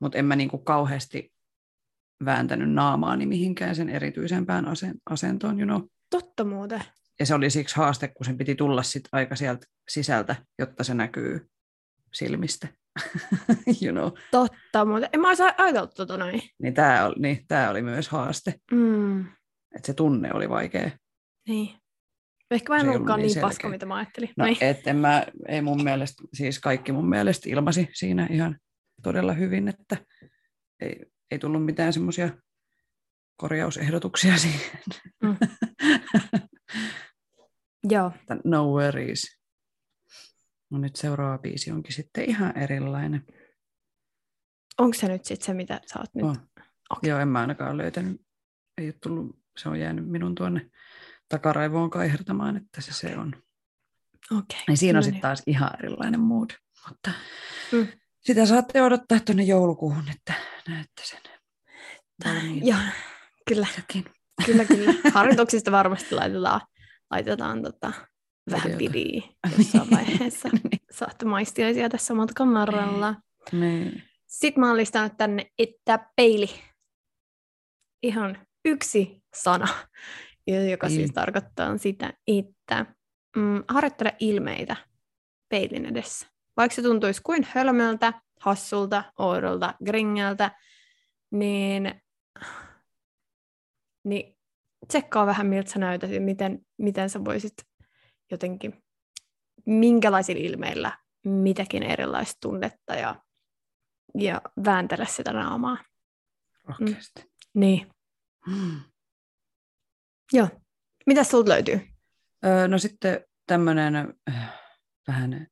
mutta en mä niin kuin kauheasti vääntänyt naamaani mihinkään sen erityisempään asentoon, you know. Totta muuten. Ja se oli siksi haaste, kun sen piti tulla sit aika sieltä sisältä, jotta se näkyy silmistä. you know. Totta, mutta en mä olisi ajatellut tota noin. Niin tämä oli, niin, tää oli myös haaste. Mm. Että se tunne oli vaikea. Niin. Ehkä mä en ollutkaan niin, niin paska, mitä mä ajattelin. No, et en mä, ei mun mielestä, siis kaikki mun mielestä ilmasi siinä ihan todella hyvin, että ei, ei tullut mitään semmoisia korjausehdotuksia siihen. Mm. Joo. No worries. No nyt seuraava biisi onkin sitten ihan erilainen. Onko se nyt sitten se, mitä sä oot nyt? Oh. Okay. Joo, en mä ainakaan löytänyt. Ei ole tullut, se on jäänyt minun tuonne takaraivoon kaihertamaan, että se se on. Okay. Niin siinä on no sitten niin. taas ihan erilainen mood. Mutta mm. sitä saatte odottaa tuonne joulukuuhun, että näette sen. Joo, kyllä. Sekin. Kyllä, kyllä. Harjoituksista varmasti laitetaan, laitetaan tota, vähän pidiä jossain vaiheessa. niin. Saatte maistiaisia tässä matkan varrella. Niin. Sitten mä oon listannut tänne, että peili. Ihan yksi sana, joka niin. siis tarkoittaa sitä, että mm, harjoittele ilmeitä peilin edessä. Vaikka se tuntuisi kuin hölmöltä, hassulta, oudolta, gringeltä, niin, niin tsekkaa vähän, miltä sä näytät ja miten, miten sä voisit jotenkin, minkälaisilla ilmeillä mitäkin erilaista tunnetta ja, ja vääntele sitä naamaa. Rohkeasti. Mm. Niin. Hmm. Joo. Mitä sulta löytyy? Öö, no sitten tämmöinen äh, vähän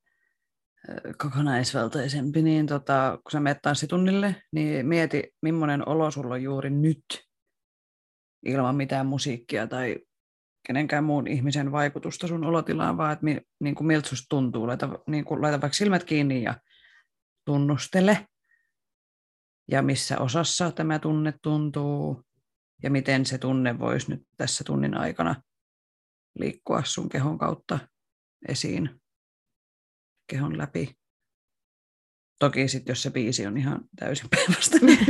kokonaisvaltaisempi, niin tota, kun sä menet tanssitunnille, niin mieti, millainen olo sulla on juuri nyt ilman mitään musiikkia tai kenenkään muun ihmisen vaikutusta sun olotilaan, vaan että mi, niin kuin miltä susta tuntuu. Laita, niin kuin, laita vaikka silmät kiinni ja tunnustele. Ja missä osassa tämä tunne tuntuu ja miten se tunne voisi nyt tässä tunnin aikana liikkua sun kehon kautta esiin kehon läpi. Toki sitten, jos se biisi on ihan täysin päivästä, niin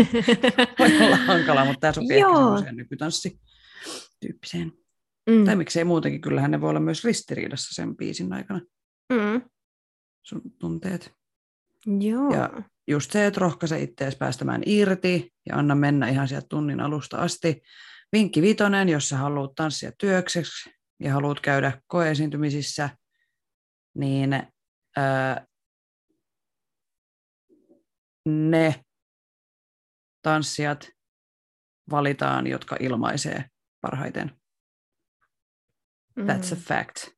voi olla hankala, mutta tämä sopii Joo. ehkä semmoiseen nykytanssityyppiseen. Mm. Tai miksei muutenkin, kyllähän ne voi olla myös ristiriidassa sen biisin aikana. Mm. Sun tunteet. Joo. Ja just se, että rohkaise itseäsi päästämään irti ja anna mennä ihan sieltä tunnin alusta asti. Vinkki vitonen, jos sä haluat tanssia työkseksi ja haluat käydä koeesiintymisissä, niin ne tanssijat valitaan, jotka ilmaisee parhaiten. That's a Mm. fact.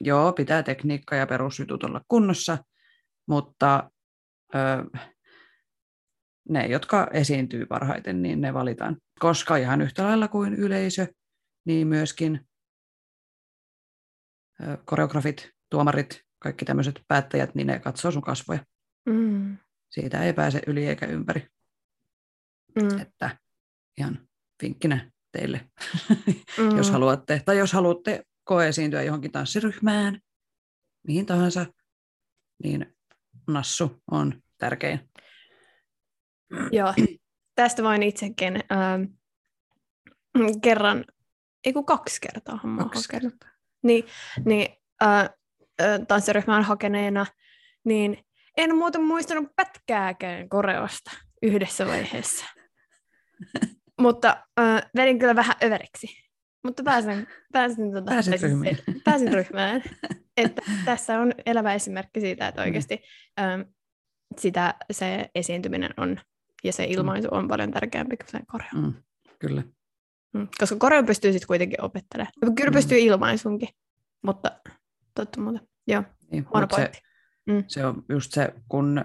Joo, pitää tekniikka ja perusjutut olla kunnossa, mutta ö, ne, jotka esiintyy parhaiten, niin ne valitaan. Koska ihan yhtä lailla kuin yleisö, niin myöskin ö, koreografit, tuomarit, kaikki tämmöiset päättäjät, niin ne katsoo sun kasvoja. Mm. Siitä ei pääse yli eikä ympäri. Mm. Että ihan vinkkinä teille, Mm. jos haluatte. Tai jos haluatte koeesiintyä johonkin tanssiryhmään, mihin tahansa, niin nassu on tärkein. Joo, tästä voin itsekin ähm, kerran, ei kun kaksi kertaa mä Kaksi hakenut. Niin, niin äh, äh, tanssiryhmään hakeneena, niin en muuten muistanut pätkääkään koreosta yhdessä vaiheessa. Mutta äh, vedin kyllä vähän överiksi. Mutta pääsin, pääsin, Pääsit tai siis- ryhmiin. pääsin ryhmään. Että tässä on elävä esimerkki siitä, että oikeasti ähm, sitä, se esiintyminen on ja se ilmaisu on paljon tärkeämpi kuin se koreo. Mm, kyllä. Mm. Koska koreo pystyy sitten kuitenkin opettelemaan. Kyllä Mm. pystyy ilmaisunkin, mutta totta muuta. Joo, Niin, huono se. Mm. se on just se, kun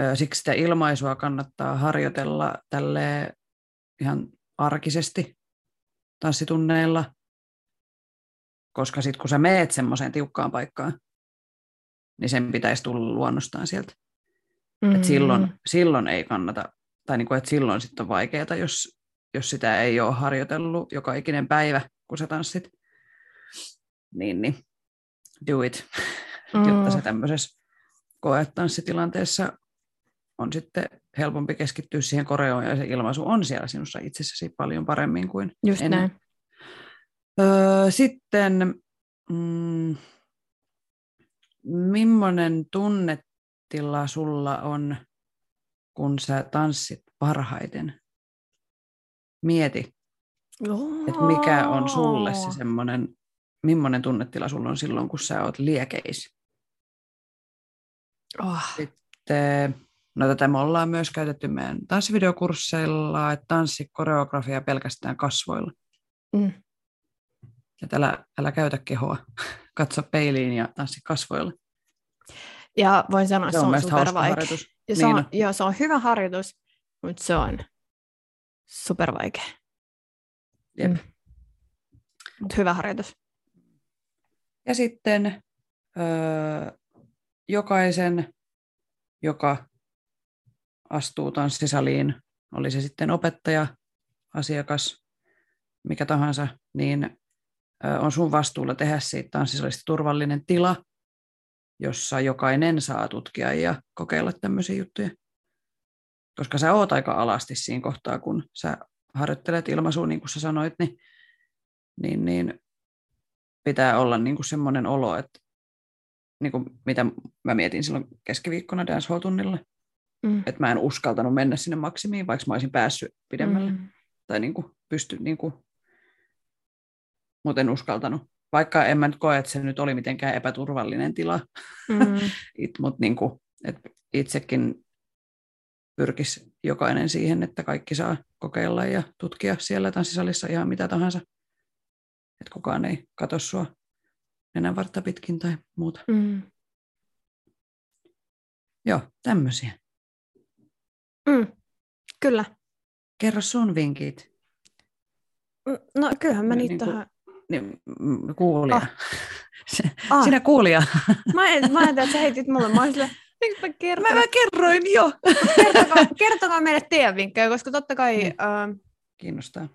ö, siksi sitä ilmaisua kannattaa harjoitella tälle ihan arkisesti tanssitunneilla, koska sitten kun sä meet semmoiseen tiukkaan paikkaan, niin sen pitäisi tulla luonnostaan sieltä. Mm. Et silloin, silloin ei kannata, tai niinku, että silloin sitten on vaikeaa, jos, jos sitä ei ole harjoitellut joka ikinen päivä, kun sä tanssit. Niin, niin do it, Mm. jotta se tämmöisessä koetanssitilanteessa on sitten helpompi keskittyä siihen koreoon ja se ilmaisu on siellä sinussa itsessäsi paljon paremmin kuin Just ennen. näin. Öö, sitten, mm, millainen tunnetila sulla on, kun sä tanssit parhaiten? Mieti, että mikä on sulle se semmoinen, millainen tunnetila sulla on silloin, kun sä oot liekeis. Oh. Sitten, no tätä me ollaan myös käytetty meidän tanssivideokursseilla, että tanssi koreografia pelkästään kasvoilla. Mm. Että älä, älä käytä kehoa, katso peiliin ja tanssi kasvoilla. Ja voin sanoa, että se on, mielestäni hauska supervaikea. Ja se on, on. joo, se on hyvä harjoitus, mutta se on supervaikea. Jep. Mm. Mutta hyvä harjoitus. Ja sitten öö, jokaisen, joka astuu tanssisaliin, oli se sitten opettaja, asiakas, mikä tahansa, niin on sun vastuulla tehdä siitä tanssisalista turvallinen tila, jossa jokainen saa tutkia ja kokeilla tämmöisiä juttuja. Koska sä oot aika alasti siinä kohtaa, kun sä harjoittelet ilmaisua, niin kuin sä sanoit, niin, niin, niin pitää olla niin kuin semmoinen olo, että niin kuin mitä mä mietin silloin keskiviikkona dancehall-tunnilla, Mm. että mä en uskaltanut mennä sinne maksimiin, vaikka mä olisin päässyt pidemmälle. Mm. Tai niin kuin pysty, niin kuin, mutta en uskaltanut. Vaikka en mä nyt koe, että se nyt oli mitenkään epäturvallinen tila, Mm. It, mutta niin kuin, että itsekin pyrkisi jokainen siihen, että kaikki saa kokeilla ja tutkia siellä tanssisalissa ihan mitä tahansa. Että kukaan ei katso sua nenänvartta pitkin tai muuta. Mm. Joo, tämmöisiä. Mm. Kyllä. Kerro sun vinkit. Mm, No kyllähän mä Niin niitä kuin- tähän... Niin, mm, kuulija. Ah. Ah. Sinä kuulija. Mä, en, mä ajattelin, että sä heitit mulle. Mä miksi mä? Mä, mä kerroin jo. kertokaa, kertokaa meille teidän vinkkejä, koska totta kai Niin. äh, Kiinnostaa.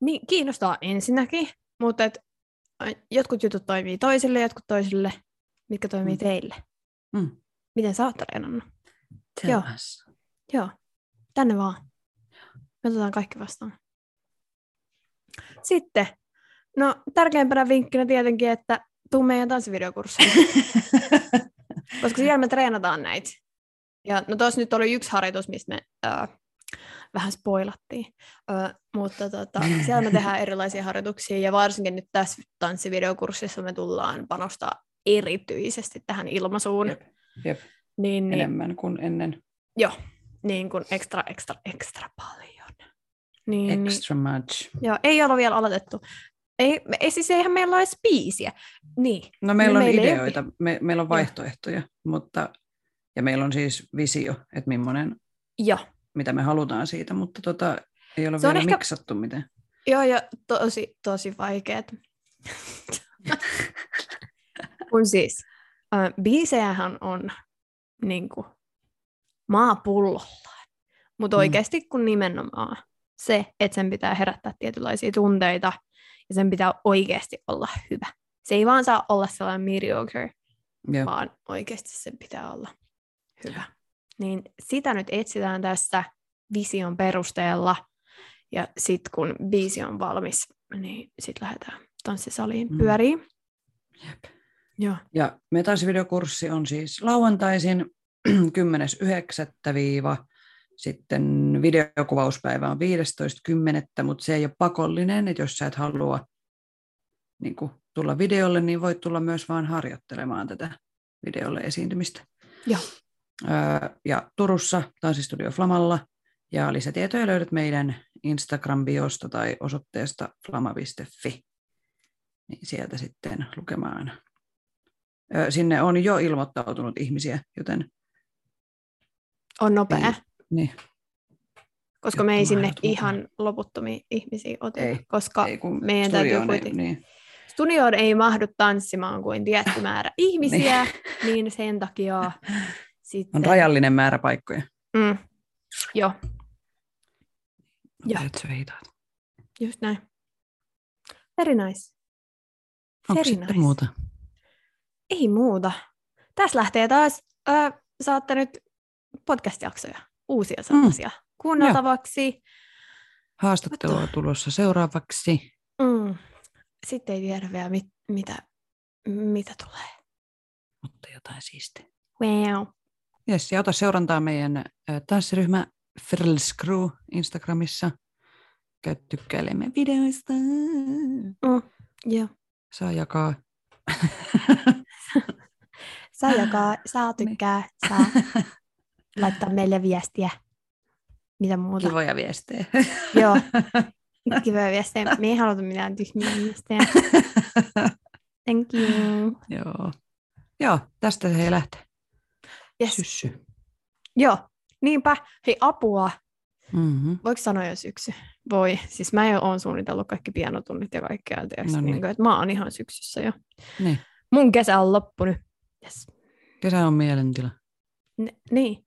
niin, kiinnostaa ensinnäkin, mutta et, jotkut jutut toimii toisille, jotkut toisille, mitkä toimii Mm. teille. Mm. Miten sä oot treenannut? Tell Joo. us. Joo, tänne vaan. Me otetaan kaikki vastaan. Sitten, no tärkeimpänä vinkkinä tietenkin, että tuu meidän tanssivideokurssille, koska siellä me treenataan näitä. Ja no tuossa nyt oli yksi harjoitus, mistä me äh, vähän spoilattiin, äh, mutta tota, siellä me tehdään erilaisia harjoituksia ja varsinkin nyt tässä tanssivideokurssissa me tullaan panostaa erityisesti tähän ilmaisuun. Jep, jep. Niin, niin, Enemmän kuin ennen. Joo, niin kuin extra, extra, extra paljon. Niin, Extra much. Niin, joo, ei ole vielä aloitettu. Ei, ei siis eihän meillä ole edes biisiä. Niin. No meillä on meillä ei ideoita, me, meillä on vaihtoehtoja, mutta ja meillä on siis visio, että millainen, Joo. mitä me halutaan siitä, mutta tota, ei ole Se vielä ehkä- miksattu mitään. Joo, ja tosi, tosi vaikeet. Kun siis, äh, biisejähän on niin kuin, maapullolla. Mutta Mm. oikeasti kun nimenomaan se, että sen pitää herättää tietynlaisia tunteita ja sen pitää oikeasti olla hyvä. Se ei vaan saa olla sellainen mediocre, Joo. vaan oikeasti sen pitää olla hyvä. Niin sitä nyt etsitään tässä vision perusteella. Ja sitten kun biisi on valmis, niin sitten lähdetään tanssisaliin Mm. pyöriin. Jep. Joo. Ja metanssivideokurssi on siis lauantaisin 10.9. sitten videokuvauspäivä on 15.10., mutta se ei ole pakollinen, että jos sä et halua niin kuin, tulla videolle, niin voit tulla myös vaan harjoittelemaan tätä videolle esiintymistä. Joo. Öö, ja Turussa Tanssistudio Flamalla, ja lisätietoja löydät meidän Instagram-biosta tai osoitteesta flama.fi. Niin sieltä sitten lukemaan. Öö, sinne on jo ilmoittautunut ihmisiä, joten On nopea, Ei, niin, koska me ei sinne ihan loputtomia ihmisiä oteta, Ei, koska ei kun meidän täytyy kuitenkin... niin. studioon ei mahdu tanssimaan kuin tietty määrä ihmisiä, niin sen takia sitten... On rajallinen määrä paikkoja. Mm. Joo, hitaat. just näin. Very nice. Onko Very sitten nice. muuta? Ei muuta. Tässä lähtee taas, ö, saatte nyt podcast-jaksoja, uusia sellaisia, kuunneltavaksi. Haastattelua What tulossa seuraavaksi. Mm. Sitten ei tiedä vielä, mit, mitä, mitä tulee. Mutta jotain siistiä. Wow. Jes, ja ota seurantaa meidän tanssiryhmä Frills Crew Instagramissa. Käy tykkäilemään videoista. Mm. Joo. Saa jakaa. Saa jakaa, saa tykkää, saa laittaa meille viestiä. Mitä muuta? Kivoja viestejä. Joo. Kivoja viestejä. Me ei haluta mitään tyhmiä viestejä. Thank you. Joo. Joo, tästä se ei lähtee. Yes. Syssy. Joo. Niinpä. Hei, apua. Mm-hmm. Voiko sanoa jo syksy? Voi. Siis mä jo oon suunnitellut kaikki pianotunnit ja kaikkea. Tiiäks, No niin. niin kuin, että mä oon ihan syksyssä jo. Niin. Mun kesä on loppunut. Yes. Kesä on mielentila. N- niin.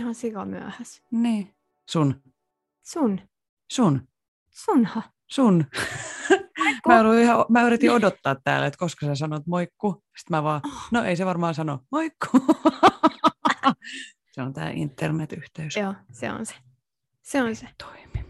Ihan sika myöhässä. Niin. Sun. Sun. Sun. Sunha. Sun. mä, olin ihan, mä yritin odottaa täällä, että koska sä sanot moikku. Sitten mä vaan, no ei se varmaan sano moikku. se on tämä internet-yhteys. Joo, se on se. Se on se. Toimi.